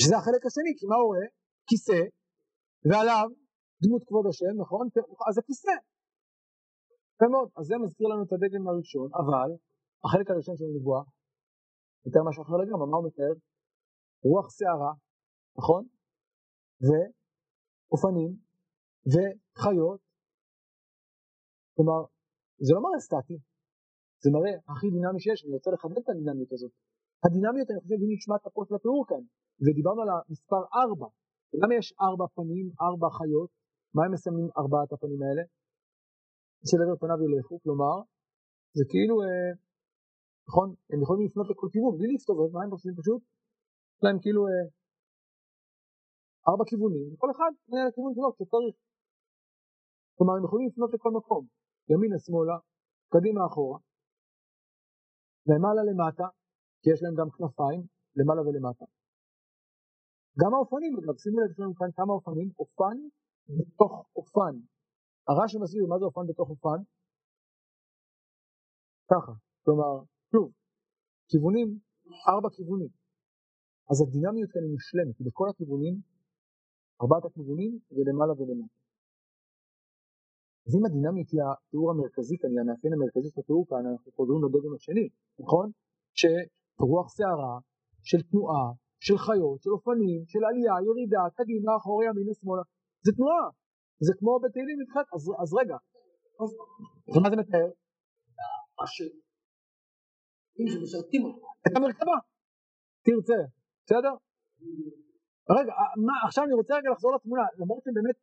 שזה החלק השני, כי מה הוא רואה? כיסא, ועליו דמות כבוד השם, נכון? אז הכיסא. יפה מאוד, אז זה מזכיר לנו את הדגם הראשון, אבל החלק הראשון של הנבואה, מתאר משהו אחר לגמרי, מה הוא מתאר? רוח שערה, נכון? ואופנים, וחיות, כלומר, זה לא מראה סטטי, זה מראה הכי דינמי שיש, אני רוצה לחדד את הדינמיות הזאת. הדינמיות, אני חושב, היא נשמעת הכל של התיאור כאן, ודיברנו על המספר 4, למה יש 4 פנים, 4 חיות, מה הם מסמנים ארבעת הפנים האלה? של עבר פניו ילכו, כלומר, זה כאילו, אה, נכון, הם יכולים לפנות לכל כיוון, בלי להסתובב, מה הם עושים פשוט? יש להם כאילו אה, ארבע כיוונים, וכל אחד מנהל הכיוון שלו כשצריך. כלומר, הם יכולים לפנות לכל מקום, ימינה, שמאלה, קדימה, אחורה, למעלה למטה, כי יש להם גם כנפיים, למעלה ולמטה. גם האופנים, אגב, שימו לב, יש לנו כאן כמה אופנים, אופן בתוך אופן. הרש"י מסביר מה זה אופן בתוך אופן? ככה, כלומר, שוב, כיוונים, ארבע כיוונים. אז הדינמיות כאן היא מושלמת, היא בכל הכיוונים, ארבעת הכיוונים ולמעלה ולמטה. אז אם הדינמיות היא התיאור המרכזי כאן, היא המאפיין המרכזי של התיאור כאן, אנחנו חוזרים לדגם השני, נכון? שרוח שערה, של תנועה, של חיות, של אופנים, של עלייה, ירידה, קדימה, אחורי, ימינה, שמאלה, זה תנועה, זה כמו בתהילים נדחק, אז, אז רגע, ומה זה מתאר? את המרכבה, תרצה, בסדר? רגע, מה, עכשיו אני רוצה רגע לחזור לתמונה, למרות שבאמת,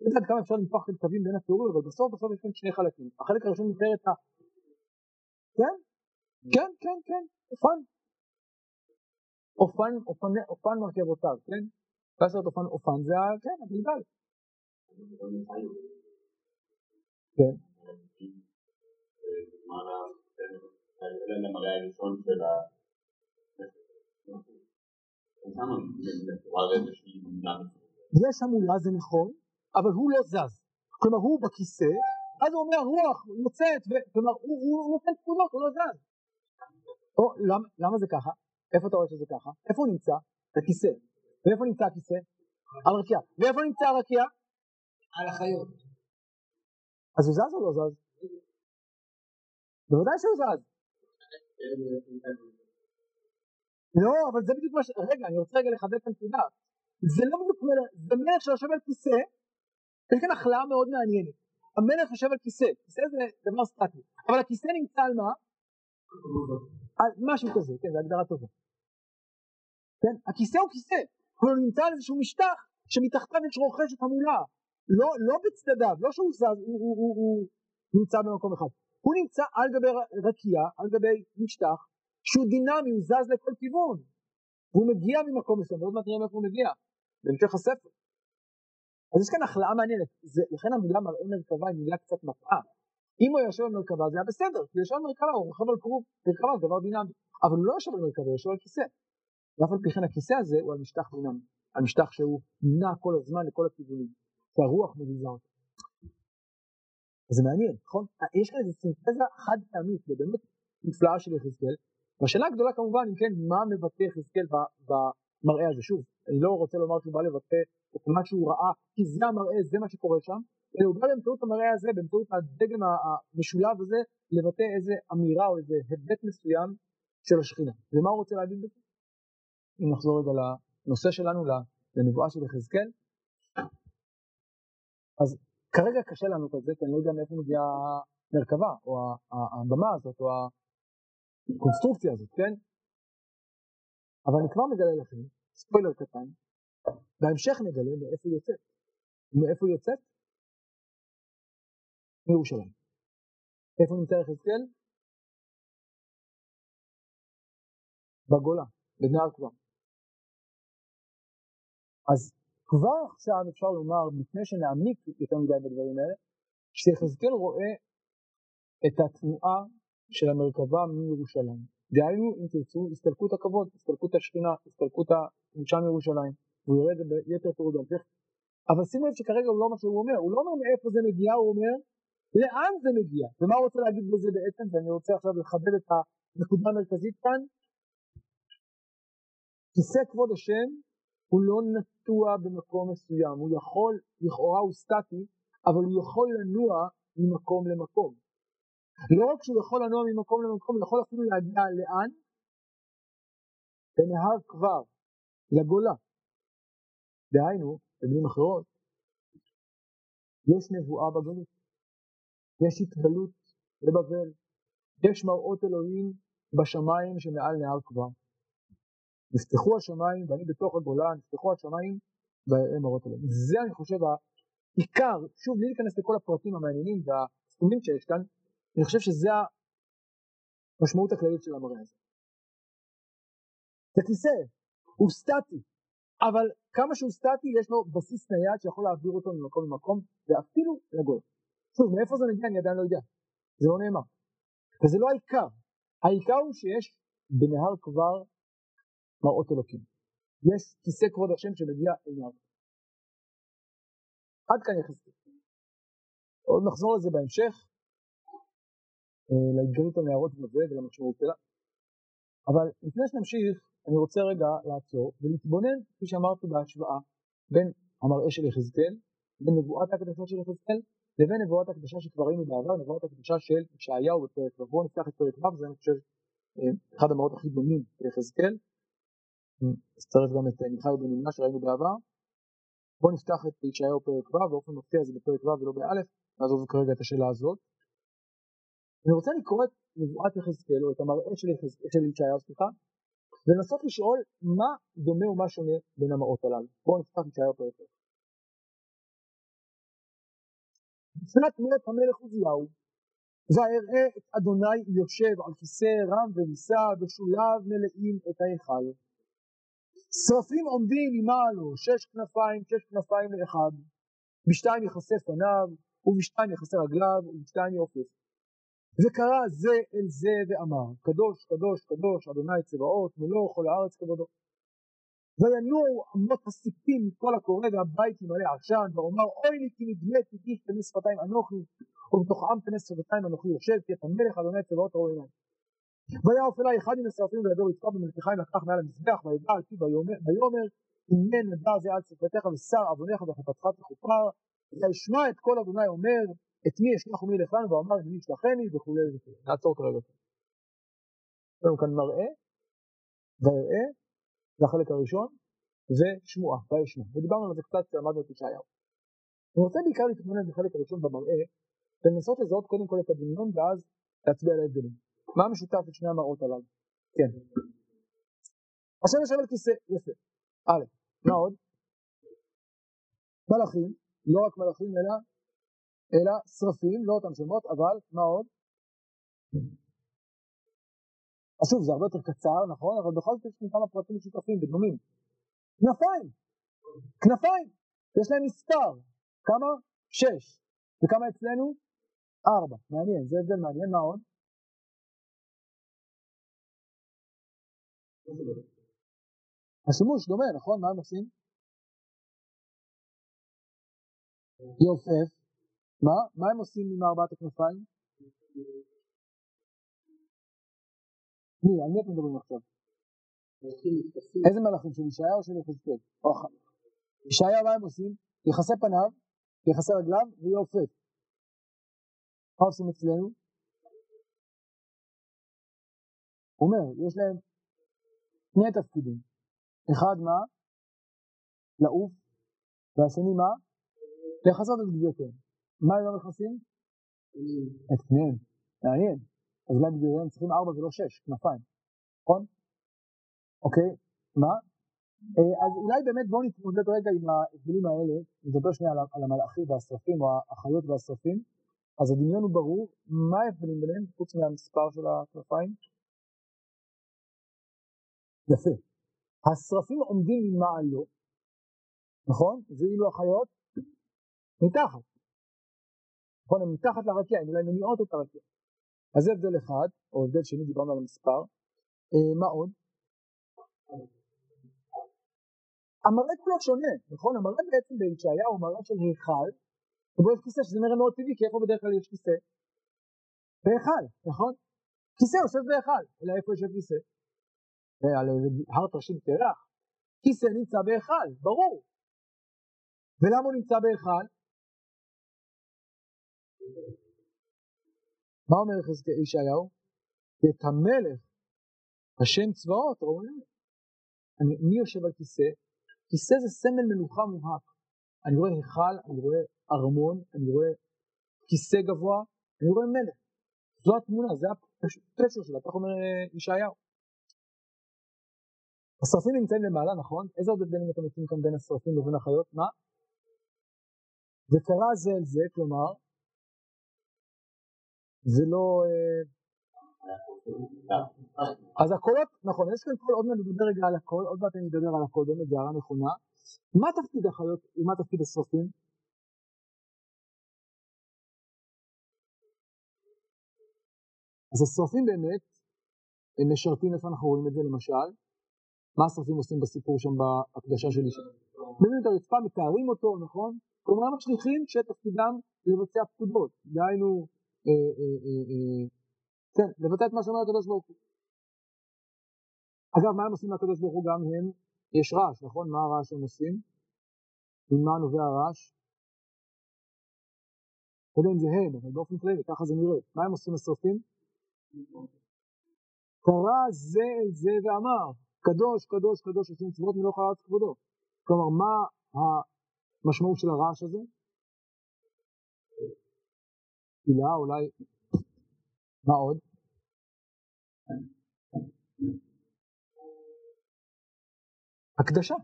לא יודע כמה אפשר למפוח את קווים בין התיאורים, אבל בסוף בסוף יש כאן שני חלקים. החלק הראשון מתאר את ה... כן? כן, כן, כן, אופן. אופן, אופן, אופן מרכבותיו, כן? לעשות אופן, אופן זה, כן, הגלגל. כן. יש המולה זה נכון, אבל הוא לא זז. כלומר הוא בכיסא, אז הוא אומר רוח יוצאת, כלומר הוא נותן פקודות, הוא לא זז. למה זה ככה? איפה אתה רואה שזה ככה? איפה הוא נמצא? בכיסא. ואיפה נמצא הכיסא? על רקיע. ואיפה נמצא הרקיע? על החיות. אז הוא זז או לא זז? בוודאי שהוא זז. לא, אבל זה בדיוק מה ש... רגע, אני רוצה רגע לחדד את הנקודה. זה לא בדיוק מלך, זה מלך שיושב על כיסא, יש כאן החלאה מאוד מעניינת. המלך יושב על כיסא, כיסא זה דבר סטטי, אבל הכיסא נמצא על מה? על משהו כזה, כן, זו הגדרה טובה. כן, הכיסא הוא כיסא, אבל הוא נמצא על איזשהו משטח שמתחתיו יש רוכשת המולה, לא, לא בצדדיו, לא שהוא זז, הוא, הוא, הוא, הוא נמצא במקום אחד, הוא נמצא על גבי רקיע, על גבי משטח, שהוא דינמי, הוא זז לכל כיוון, והוא מגיע ממקום מסוים, ועוד מעט נראה מאיפה הוא מגיע, בהמשך הספר. אז יש כאן החלאה מעניינת, זה, לכן המילה מראה מרכבה היא מילה קצת מטעה. אם הוא יושב על מרכבה זה היה בסדר, כי יושב על מרכבה, הוא רוכב על כרוב, מרכבה זה דבר דינמי, אבל הוא לא יושב על מרכבה, הוא יושב על כיסא. ואף על פי כן הכיסא הזה הוא על משטח דינמי, על משטח שהוא נע כל הזמן לכל הכיוונים, שהרוח מזיזה אותו. זה מעניין, נכון? יש כאן איזו סינתזה חד פעמית ובאמת נפלאה של יחזקאל, והשאלה הגדולה כמובן אם כן מה מבטא יחזקאל במראה הזה, שוב אני לא רוצה לומר שהוא בא לבטא את מה שהוא ראה כי זה המראה, זה מה שקורה שם, אלא הוא בא באמצעות המראה הזה, באמצעות הדגם המשולב הזה, לבטא איזה אמירה או איזה היבט מסוים של השכינה. ומה הוא רוצה להגיד בזה? אם נחזור רגע לנושא שלנו, לנבואה של יחזקאל, אז כרגע קשה לנו את זה, כי אני לא יודע מאיפה מגיעה המרכבה, או הבמה הזאת, או הקונסטרוקציה הזאת, כן? אבל אני כבר מגלה לכם, ספוילר קטן, בהמשך נגלה מאיפה היא יוצאת. מאיפה היא יוצאת? מירושלים. איפה נמצא יחזקאל? בגולה, בנהר כבר. אז כבר עכשיו אפשר לומר, לפני שנעמיק יותר מדי בדברים האלה, שיחזקאל רואה את התנועה של המרכבה מירושלים. דהיינו, אם תרצו, הסתלקות הכבוד, הסתלקות השכינה, הסתלקות הקדושה מירושלים, והוא יראה את זה ביתר פירוט בהמשך. אבל שימו לב שכרגע הוא לא מה שהוא אומר, הוא לא אומר מאיפה זה מגיע, הוא אומר לאן זה מגיע, ומה הוא רוצה להגיד בזה בעצם, ואני רוצה עכשיו לחדד את הנקודה המרכזית כאן. כיסא כבוד השם הוא לא נטוע במקום מסוים, הוא יכול, לכאורה הוא סטטי, אבל הוא יכול לנוע ממקום למקום. לא רק שהוא יכול לנוע ממקום למקום, הוא יכול אפילו להגיע לאן? בנהר כבר, לגולה. דהיינו, במילים אחרות, יש נבואה בגלות, יש התגלות לבבל, יש מראות אלוהים בשמיים שמעל נהר כבר. נפתחו השמיים ואני בתוך הגולה, נפתחו השמיים ויראה מראות אלוהים. זה אני חושב העיקר, שוב בלי להיכנס לכל הפרטים המעניינים והסתומים שיש כאן, אני חושב שזה המשמעות הכללית של המראה הזה. זה כיסא, הוא סטטי, אבל כמה שהוא סטטי יש לו בסיס נייד שיכול להעביר אותו ממקום למקום ואפילו לגול. שוב, מאיפה זה מגיע אני עדיין לא יודע, זה לא נאמר. וזה לא העיקר, העיקר הוא שיש בנהר כבר מראות אלוקים. יש כיסא כבוד השם שמגיע אל נהר. עד כאן יחסית. עוד נחזור לזה בהמשך, אה, להתגלות הנערות בזה ולמשמעות שלה. אבל לפני שנמשיך, אני רוצה רגע לעצור ולהתבונן, כפי שאמרתי בהשוואה, בין המראה של יחזקאל, בין נבואת הקדושה של יחזקאל, לבין נבואת הקדושה שכבר ראינו בעבר, נבואת הקדושה של ישעיהו בפרק ו'. בואו נפתח את פרק ו', זה אני חושב אה, אחד המראות הכי דומים ליחזקאל. נצטרף גם את מיכאל בן ימנה שראינו בעבר. בואו נפתח את ישעיהו פרק ו', באופן מפתיע זה בפרק ו' ולא באלף, נעזוב כרגע את השאלה הזאת. אני רוצה לקרוא את נבואת יחזקאל, או את המראה של, של ישעיהו, סליחה, ולנסות לשאול מה דומה ומה שונה בין המראות הללו. בואו נפתח את ישעיהו פרק ו'. לפנת מלך המלך עוזיהו, ואראה את אדוני יושב על כיסא רם ונישא, ושוליו מלאים את ההיכל. שרפים עומדים ממעלו, שש כנפיים, שש כנפיים לאחד. בשתיים יכסה פניו, ובשתיים יכסה רגליו, ובשתיים יעופף. וקרא זה אל זה ואמר, קדוש, קדוש, קדוש, אדוני צבאות, מלוא כל הארץ כבודו. וינועו אמות הסיפים מכל הקורא והבית ימלא עשן, ואומר אוי לי כי נדמתי איש תנס שפתיים אנוכי, ובתוך עם תנס שפתיים אנוכי יושב, כי את המלך אדוני צבאות ראו עיניי. ויעוף אלי אחד מן השרפים וידור יצחק במלככיים לקח מעל המזבח וידע על פיו ויאמר הנה נדע זה על שפתיך ושר עווניך וחטאתך תכופר וישמע את כל אדוני אומר את מי אשלח ומי ילך לנו ואמר מי ישלחני וכולי וכולי. נעצור כרגע. יש לנו כאן מראה ויראה זה החלק הראשון ושמועה וישמע ודיברנו על זה קצת כשלמדנו את ישעיהו. אני רוצה בעיקר להתכונן בחלק הראשון במראה ולנסות לזהות קודם כל את הדמיון ואז להצביע על ההבדלים. מה משותף לשני המראות הללו? כן. השם יושב על כיסא, יפה. א', מה עוד? מלאכים, לא רק מלאכים אלא, אלא שרפים, לא אותם שמות, אבל מה עוד? אז שוב, זה הרבה יותר קצר, נכון? אבל בכל זאת יש לי כמה פרטים משותפים ודומים. כנפיים, כנפיים, יש להם מספר, כמה? שש. וכמה אצלנו? ארבע. מעניין, זה הבדל מעניין, מה עוד? השימוש דומה, נכון? מה הם עושים? יופף. מה? מה הם עושים עם ארבעת הכנפיים? מי? על מי אתם מדברים עכשיו? איזה מלאכים? של ישעיה או של יחזקאל? ישעיה מה הם עושים? יכסה פניו, יכסה רגליו ויעופף. מה עושים אצלנו? הוא אומר, יש להם שני תפקידים. אחד מה? לעוף, והשני מה? לכסות את גביעותיהם. מה הם לא מכסים? את פניהם. מעניין. אז אולי בגביעותיהם צריכים ארבע ולא שש, כנפיים. נכון? אוקיי, מה? אה, אז אולי באמת בואו נתמודד רגע עם ההבדלים האלה, נדבר שנייה על המלאכים והשרפים או החיות והשרפים, אז הדמיון הוא ברור, מה ההבדלים ביניהם חוץ מהמספר של הכנפיים? יפה. השרפים עומדים ממעלו, נכון? ואילו החיות מתחת. נכון, הן מתחת לרקיע, הן אולי מניעות את הרקיע. אז זה הבדל אחד, או הבדל שני, דיברנו על המספר. אה, מה עוד? המראה כולו שונה, נכון? המראה בעצם בישעיה הוא מראה של היכל, שבו יש כיסא, שזה נראה מאוד טבעי, כי איפה בדרך כלל יש כיסא? בהיכל, נכון? כיסא יושב בהיכל, אלא איפה יושב כיסא? על הר תרשים קרח, כיסא נמצא בהיכל, ברור. ולמה הוא נמצא בהיכל? מה אומר ישעיהו? את המלך, השם צבאות? אני, מי יושב על כיסא? כיסא זה סמל מלוכה מובהק. אני רואה היכל, אני רואה ארמון, אני רואה כיסא גבוה, אני רואה מלך. זו התמונה, זה הפשר שלה, כך אומר אה, ישעיהו. השרפים נמצאים למעלה, נכון? איזה עוד הבדלים אתם מוצאים כאן בין השרפים לבין החיות? מה? זה קרה זה אל זה, כלומר, זה לא... אה, אז הקולות, נכון, יש כאן קול, עוד מעט נדבר רגע על הקול, עוד מעט אני אדבר על הקול, באמת זו הערה נכונה. מה תפקיד החיות ומה תפקיד השרפים? אז השרפים באמת, הם משרתים איפה אנחנו רואים את זה למשל, מה השרפים עושים בסיפור שם בהקדשה של אישה? מביאים את הרצפה, מתארים אותו, נכון? כלומר הם השליחים שתפקידם לבצע פקודות, דהיינו, אה, אה, אה, כן, לבצע את מה שאומר הקדוש ברוך הוא. אגב, מה הם עושים לקדוש ברוך הוא גם הם? יש רעש, נכון? מה הרעש שהם עושים? ממה נובע הרעש? לא יודע אם זה הם, אבל באופן כללי, ככה זה נראה. מה הם עושים לשרפים? קרא זה אל זה ואמר, קדוש, קדוש, קדוש, עושים מצוות מלוך הארץ כבודו. כלומר, מה המשמעות של הרעש הזה? תפילה, אולי, מה עוד? הקדשה,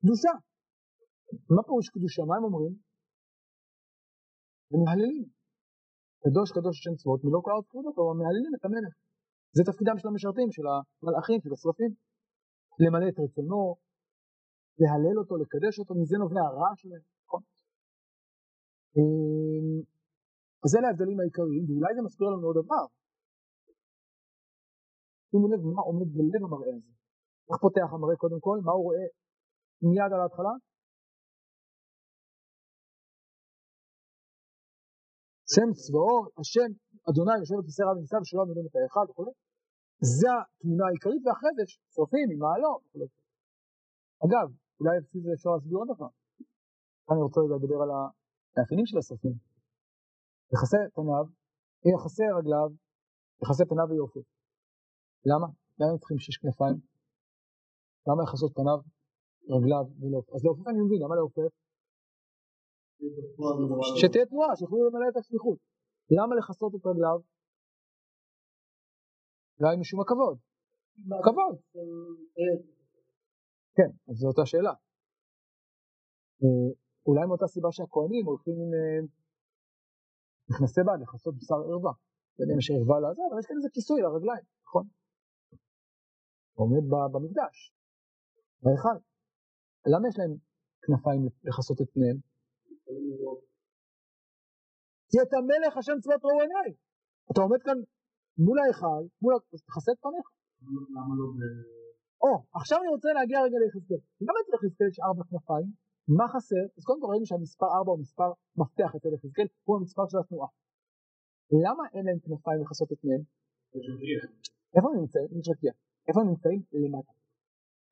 קדושה. מה פירוש קדושה? מה הם אומרים? הם מהללים. קדוש קדוש השם צבאות כל הארץ כבודו, כלומר מהללים את המלך. זה תפקידם של המשרתים, של המלאכים, של השרפים. למלא את רצונו, להלל אותו, לקדש אותו, מזה נובע הרע שלהם, נכון? אמ, אז אלה ההבדלים העיקריים, ואולי זה מסביר לנו עוד דבר. שימו לב מה עומד בלב המראה הזה. איך פותח המראה קודם כל? מה הוא רואה מיד על ההתחלה? שם צבאות, השם, אדוני יושב על כיסא רב ונישא ושלום עליהם את ההיכל וכו'. זה התמונה העיקרית, ואחרי זה יש שרפים עם מעלות וכו'. אגב, אולי לפי זה אפשר להסביר עוד דבר. אני רוצה לדבר על המאפיינים של השרפים. יחסי פניו, יחסי רגליו, יחסי פניו ויופי. למה? למה הם צריכים שש כנפיים? למה יחסות פניו, רגליו ולעוף? אז לעופף אני מבין, למה לעופף? שתהיה תנועה, שיוכלו למלא את השליחות. למה לכסות את רגליו? אולי משום הכבוד. כבוד. כן, אז זו אותה שאלה. אה, אולי מאותה סיבה שהכוהנים הולכים עם אה, מכנסי בד לכסות בשר ערווה. לא יודע אם יש ערווה לזה, אבל יש כאן איזה כיסוי לרגליים, נכון? עומד במקדש, בהיכל. למה יש להם כנפיים לכסות את פניהם? כי אתה מלך השם צבאות ראו עיניי. אתה עומד כאן מול ההיכל, מול... תכסה את פניך. למה לא ב... או, עכשיו אני רוצה להגיע רגע ליחזקאל. למה אצל יחזקאל יש ארבע כנפיים? מה חסר? אז קודם כל ראינו שהמספר ארבע הוא מספר מפתח אצל יחזקאל, הוא המספר של התנועה. למה אין להם כנפיים לכסות את פניהם? איפה הם נמצאים? איפה הם נמצאים? למטה.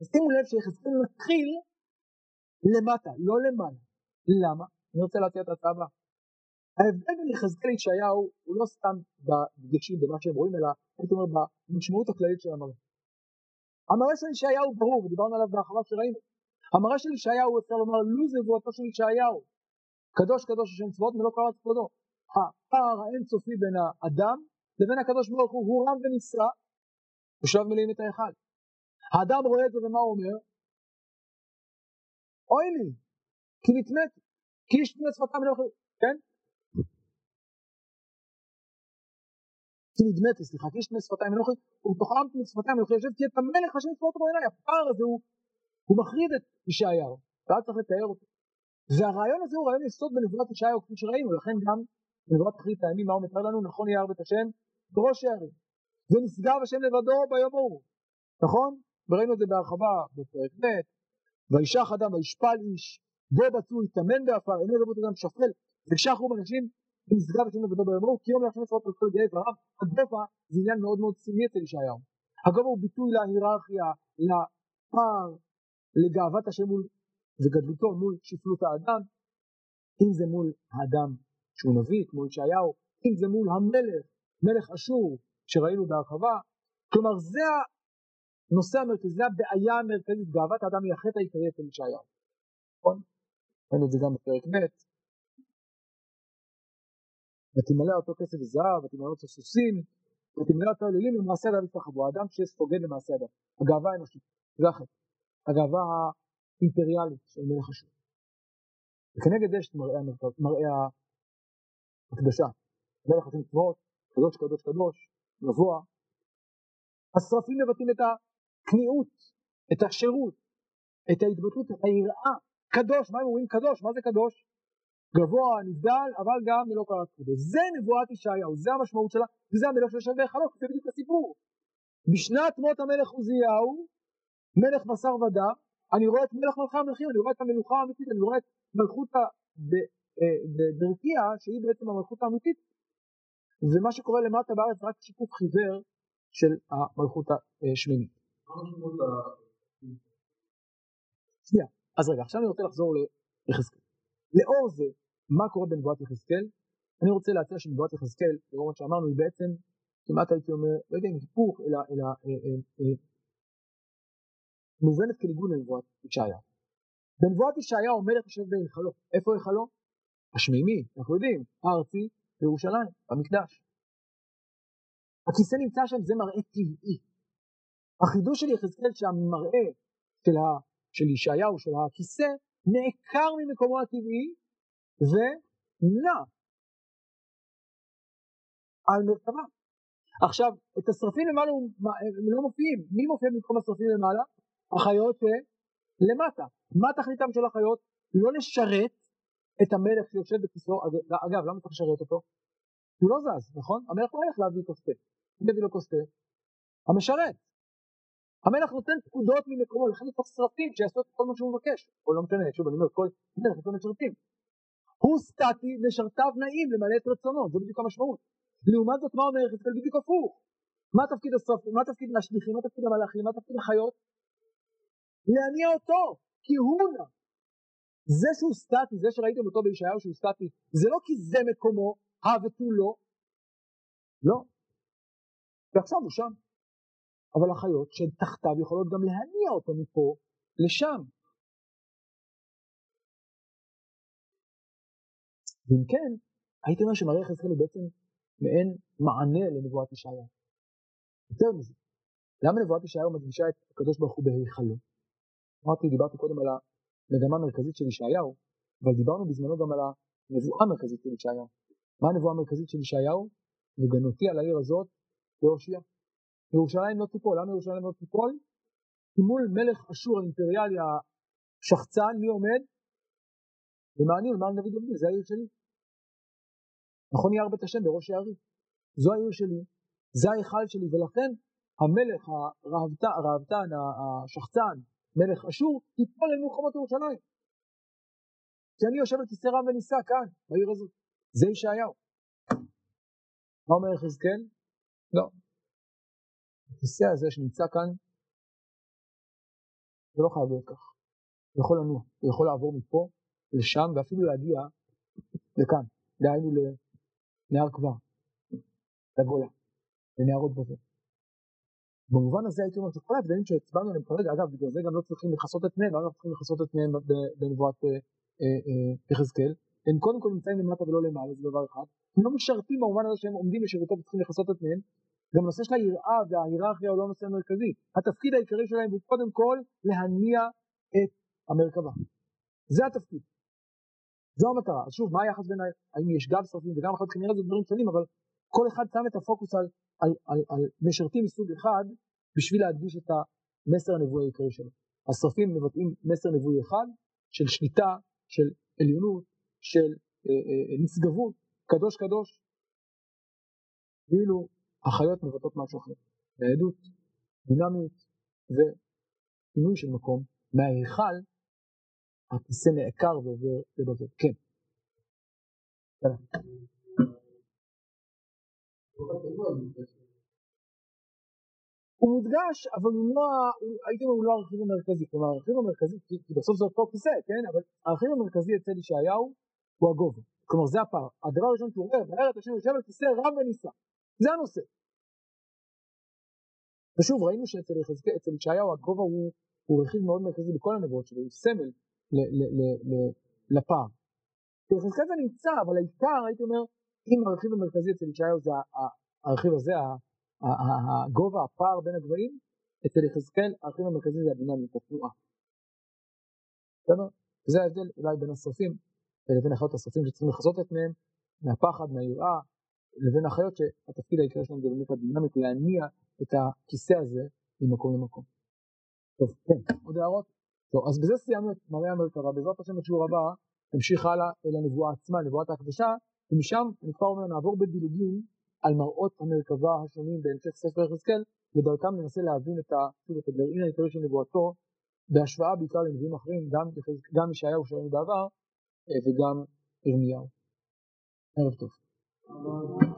אז שימו לב שיחזקאל מתחיל למטה, לא למעלה. למה? אני רוצה להציע את ההצעה הבאה. ההבדל בין יחזקאל לישעיהו הוא לא סתם בדגשים במה שהם רואים, אלא הייתי אומר במשמעות הכללית של המראה. המראה של ישעיהו ברור, ודיברנו עליו בהרחבה שראינו. המראה של ישעיהו אפשר לומר לו זבואתו של ישעיהו. קדוש קדוש השם צבאות מלוא קראת כבודו. הפער האינסופי בין האדם לבין הקדוש ברוך הוא הוא רם ונישא ושב מלאים את האחד. האדם רואה את זה ומה הוא אומר? אוי לי, כי נטמאתי, כי איש תמי שפתם לא כן? כי נדמתי, סליחה, כי איש תמי שפתיים אנוכי, ובתוכם תמי שפתיים אנוכי יושב, כי את המלך השם צבאות רואי עיניי, הפער הזה הוא, הוא מחריד את ישעיהו, ואז צריך לתאר אותו. והרעיון הזה הוא רעיון יסוד בנבואת ישעיהו, כפי שראינו, לכן גם בנבואת אחרית הימים, מה הוא מתאר לנו? נכון יהיה את השם בראש הערים. ונשגב השם לבדו ביום ההוא, נכון? וראינו את זה בהרחבה בפרק ב', וישח אדם וישפל איש, בו בצו יטמן בעפר, עיני רבות אדם שפל, ושחרו בנשים ונשגב השם לבדו ההוא, כי יום להשם עשרות על כל גאי דבריו, הגובה זה עניין מאוד מאוד סמלי אצל ישעיהו. הגובה הוא ביטוי להיררכיה, לפער, לגאוות השם מול וגדלותו מול שפלות האדם, אם זה מול האדם שהוא נביא, כמו ישעיהו, אם זה מול המלך, מלך אשור, שראינו בהרחבה, כלומר זה הנושא המרכזי, זה הבעיה המרכזית, גאוות האדם היא החטא העיקרי אצל ישעיהו, נכון? ראינו את זה גם בפרק ב', ותמלא אותו כסף וזהב, ותמלא אותו סוסים, ותמלא אותו אלילים למעשה אדם יתרחבו, האדם שסוגד למעשה אדם, הגאווה האנושית, זה החטא, הגאווה האימפריאלית של מלך אשור. וכנגד יש מראה, הקדשה, מלך המצוות, קדוש קדוש קדוש, גבוה. השרפים מבטאים את הכניעות, את השירות, את ההתבטאות, את היראה, קדוש, מה הם אומרים קדוש? מה זה קדוש? גבוה, נבדל, אבל גם ללא קראת קודש. זה נבואת ישעיהו, זה המשמעות שלה, וזה המלך שיושב בהיכלו, זה בדיוק הסיפור. בשנת מות המלך עוזיהו, מלך בשר ודם, אני רואה את מלך מלכי המלכים, אני רואה את המלוכה האמיתית, אני רואה את מלכות ברקיע, שהיא בעצם המלכות האמיתית, ומה שקורה למטה בארץ רק שיקוף חיוור של המלכות השמינית. שנייה, אז רגע, עכשיו אני רוצה לחזור ליחזקאל. לאור זה, מה קורה בנבואת יחזקאל? אני רוצה להציע שנבואת יחזקאל, לאור מה שאמרנו, היא בעצם, כמעט הייתי אומר, לא יודע אם היפוך, אלא, אלא אה, אה, אה, מובנת כניגון לנבואת ישעיה. בנבואת ישעיהו המלך יושב בהיכלו. איפה היכלו? השמימי, אנחנו יודעים, הארצי בירושלים, במקדש. הכיסא נמצא שם, זה מראה טבעי. החידוש של יחזקאל שהמראה של, ה, של ישעיהו, של הכיסא, נעקר ממקומו הטבעי ונע על מרכבה. עכשיו, את השרפים למעלה הם לא מופיעים. מי מופיע במקום השרפים למעלה? החיות למטה. מה תכליתם של החיות? לא לשרת את המלך שיושב בכיסאו, אגב למה צריך לשרת אותו? הוא לא זז, נכון? המלך לא הולך להביא כוס תה, מי מביא לו כוס תה? המשרת. המלך נותן פקודות ממקומו, לכן הוא צריך סרטים שיעשו את כל מה שהוא מבקש, או לא משנה, שוב אני אומר, כל מלך יש לו משרתים. הוא סטטי, משרתיו נעים למלא את רצונו, זו בדיוק המשמעות. לעומת זאת מה אומר יחזקאל בדיוק הפוך. מה תפקיד הסרטים, מה תפקיד השליחים, מה תפקיד המלאכים, מה תפקיד החיות? להניע אותו, כי הוא נע. זה שהוא סטטי, זה שראיתם אותו בישעיהו שהוא סטטי, זה לא כי זה מקומו, הא ותו לא. לא. ועכשיו הוא שם. אבל החיות שתחתיו יכולות גם להניע אותו מפה לשם. ואם כן, הייתי אומר שמראה יחזקאל הוא בעצם מעין מענה לנבואת ישעיה. יותר מזה, למה נבואת ישעיהו מדגישה את הקדוש ברוך הוא בהיכלו? אמרתי, דיברתי קודם על המגמה המרכזית של ישעיהו, אבל דיברנו בזמנו גם על הנבואה המרכזית של ישעיהו. מה הנבואה המרכזית של ישעיהו? וגנותי על העיר הזאת להושיע. ירושלים לא תיפול. למה ירושלים לא תיפול? כי מול מלך אשור האימפריאלי השחצן, מי עומד? ומעניין, מה דוד לומדים? זה העיר שלי. נכון יער בית השם בראש הערים. זו העיר שלי, זה ההיכל שלי, ולכן המלך הרהבתן, השחצן, מלך אשור, תיפול אל מלחמות ירושלים. כי אני יושב על כיסא רם ונישא כאן, בעיר הזאת. זה ישעיהו. מה אומר יחזקאל? לא. הכיסא הזה שנמצא כאן, זה לא חייב להיות כך. הוא יכול לנוע, הוא יכול לעבור מפה לשם ואפילו להגיע לכאן, דהיינו לנהר כבר, לגולה, לנהרות בבל. במובן הזה הייתי אומר שכל ההבדלים שהצבענו עליהם כרגע, אגב בגלל זה גם לא צריכים לכסות את פניהם, לא צריכים לכסות את פניהם בנבואת אה, אה, אה, יחזקאל, הם קודם כל נמצאים למטה ולא למעלה, זה דבר אחד, הם לא משרתים במובן הזה שהם עומדים לשירותו וצריכים לכסות את פניהם, גם נושא של היראה וההיררכיה הוא לא נושא מרכזי, התפקיד העיקרי שלהם הוא קודם כל להניע את המרכבה, זה התפקיד, זו המטרה, אז שוב מה היחס בין האם יש גב שרפים וגם אחד כנראה זה דברים שונים אבל כל אחד שם את הפוקוס על, על, על, על משרתים מסוג אחד בשביל להדגיש את המסר הנבואי העיקרי שלו. השרפים מבטאים מסר נבואי אחד של שליטה, של עליונות, של אה, אה, נשגבות, קדוש קדוש, ואילו החיות מבטאות משהו אחר, ניידות, דינמיות ופינוי של מקום, מההיכל הכיסא נעקר ועובר לבבל. כן. הוא מודגש, אבל הוא לא, הייתי אומר, הוא לא הרכיב המרכזי, כלומר הרכיב המרכזי, כי בסוף זה אותו כיסא, כן, אבל הרכיב המרכזי אצל ישעיהו הוא הגובה, כלומר זה הפער. הדבר הראשון שהוא אומר, וירא את השם יושב על כיסא רם ונישא. זה הנושא. ושוב ראינו שאצל ישעיהו הגובה הוא, הוא רכיב מאוד מרכזי בכל הנבואות שלו, הוא סמל ל, ל, ל, ל, לפער. יחזקאל זה נמצא, אבל העיקר הייתי אומר, אם הרכיב המרכזי אצל ישעיהו זה הרכיב הזה, הגובה, הפער בין הגבהים, אצל יחזקאל הרכיב המרכזי זה הדינמיות, התנועה. בסדר? וזה ההבדל אולי בין השרפים לבין החיות השרפים שצריכים לחזות את מהם, מהפחד, מהיראה, לבין החיות שהתפקיד העיקרי שלהם זה באמת הדינמית, להניע את הכיסא הזה ממקום למקום. טוב, כן, עוד הערות? טוב, אז בזה סיימנו את מראה המרכבה, בעזרת השם בשיעור הבא נמשיך הלאה אל הנבואה עצמה, נבואת ההקדשה, ומשם אני כבר אומר נעבור בדילוגים על מראות המרכבה השונים בהמשך ספר יחזקאל, ודרכם ננסה להבין את, הגרעין העיקרי של נבואתו, בהשוואה בעיקר לנביאים אחרים, גם, גם ישעיהו שראינו בעבר, וגם ירמיהו. ערב טוב. Amen.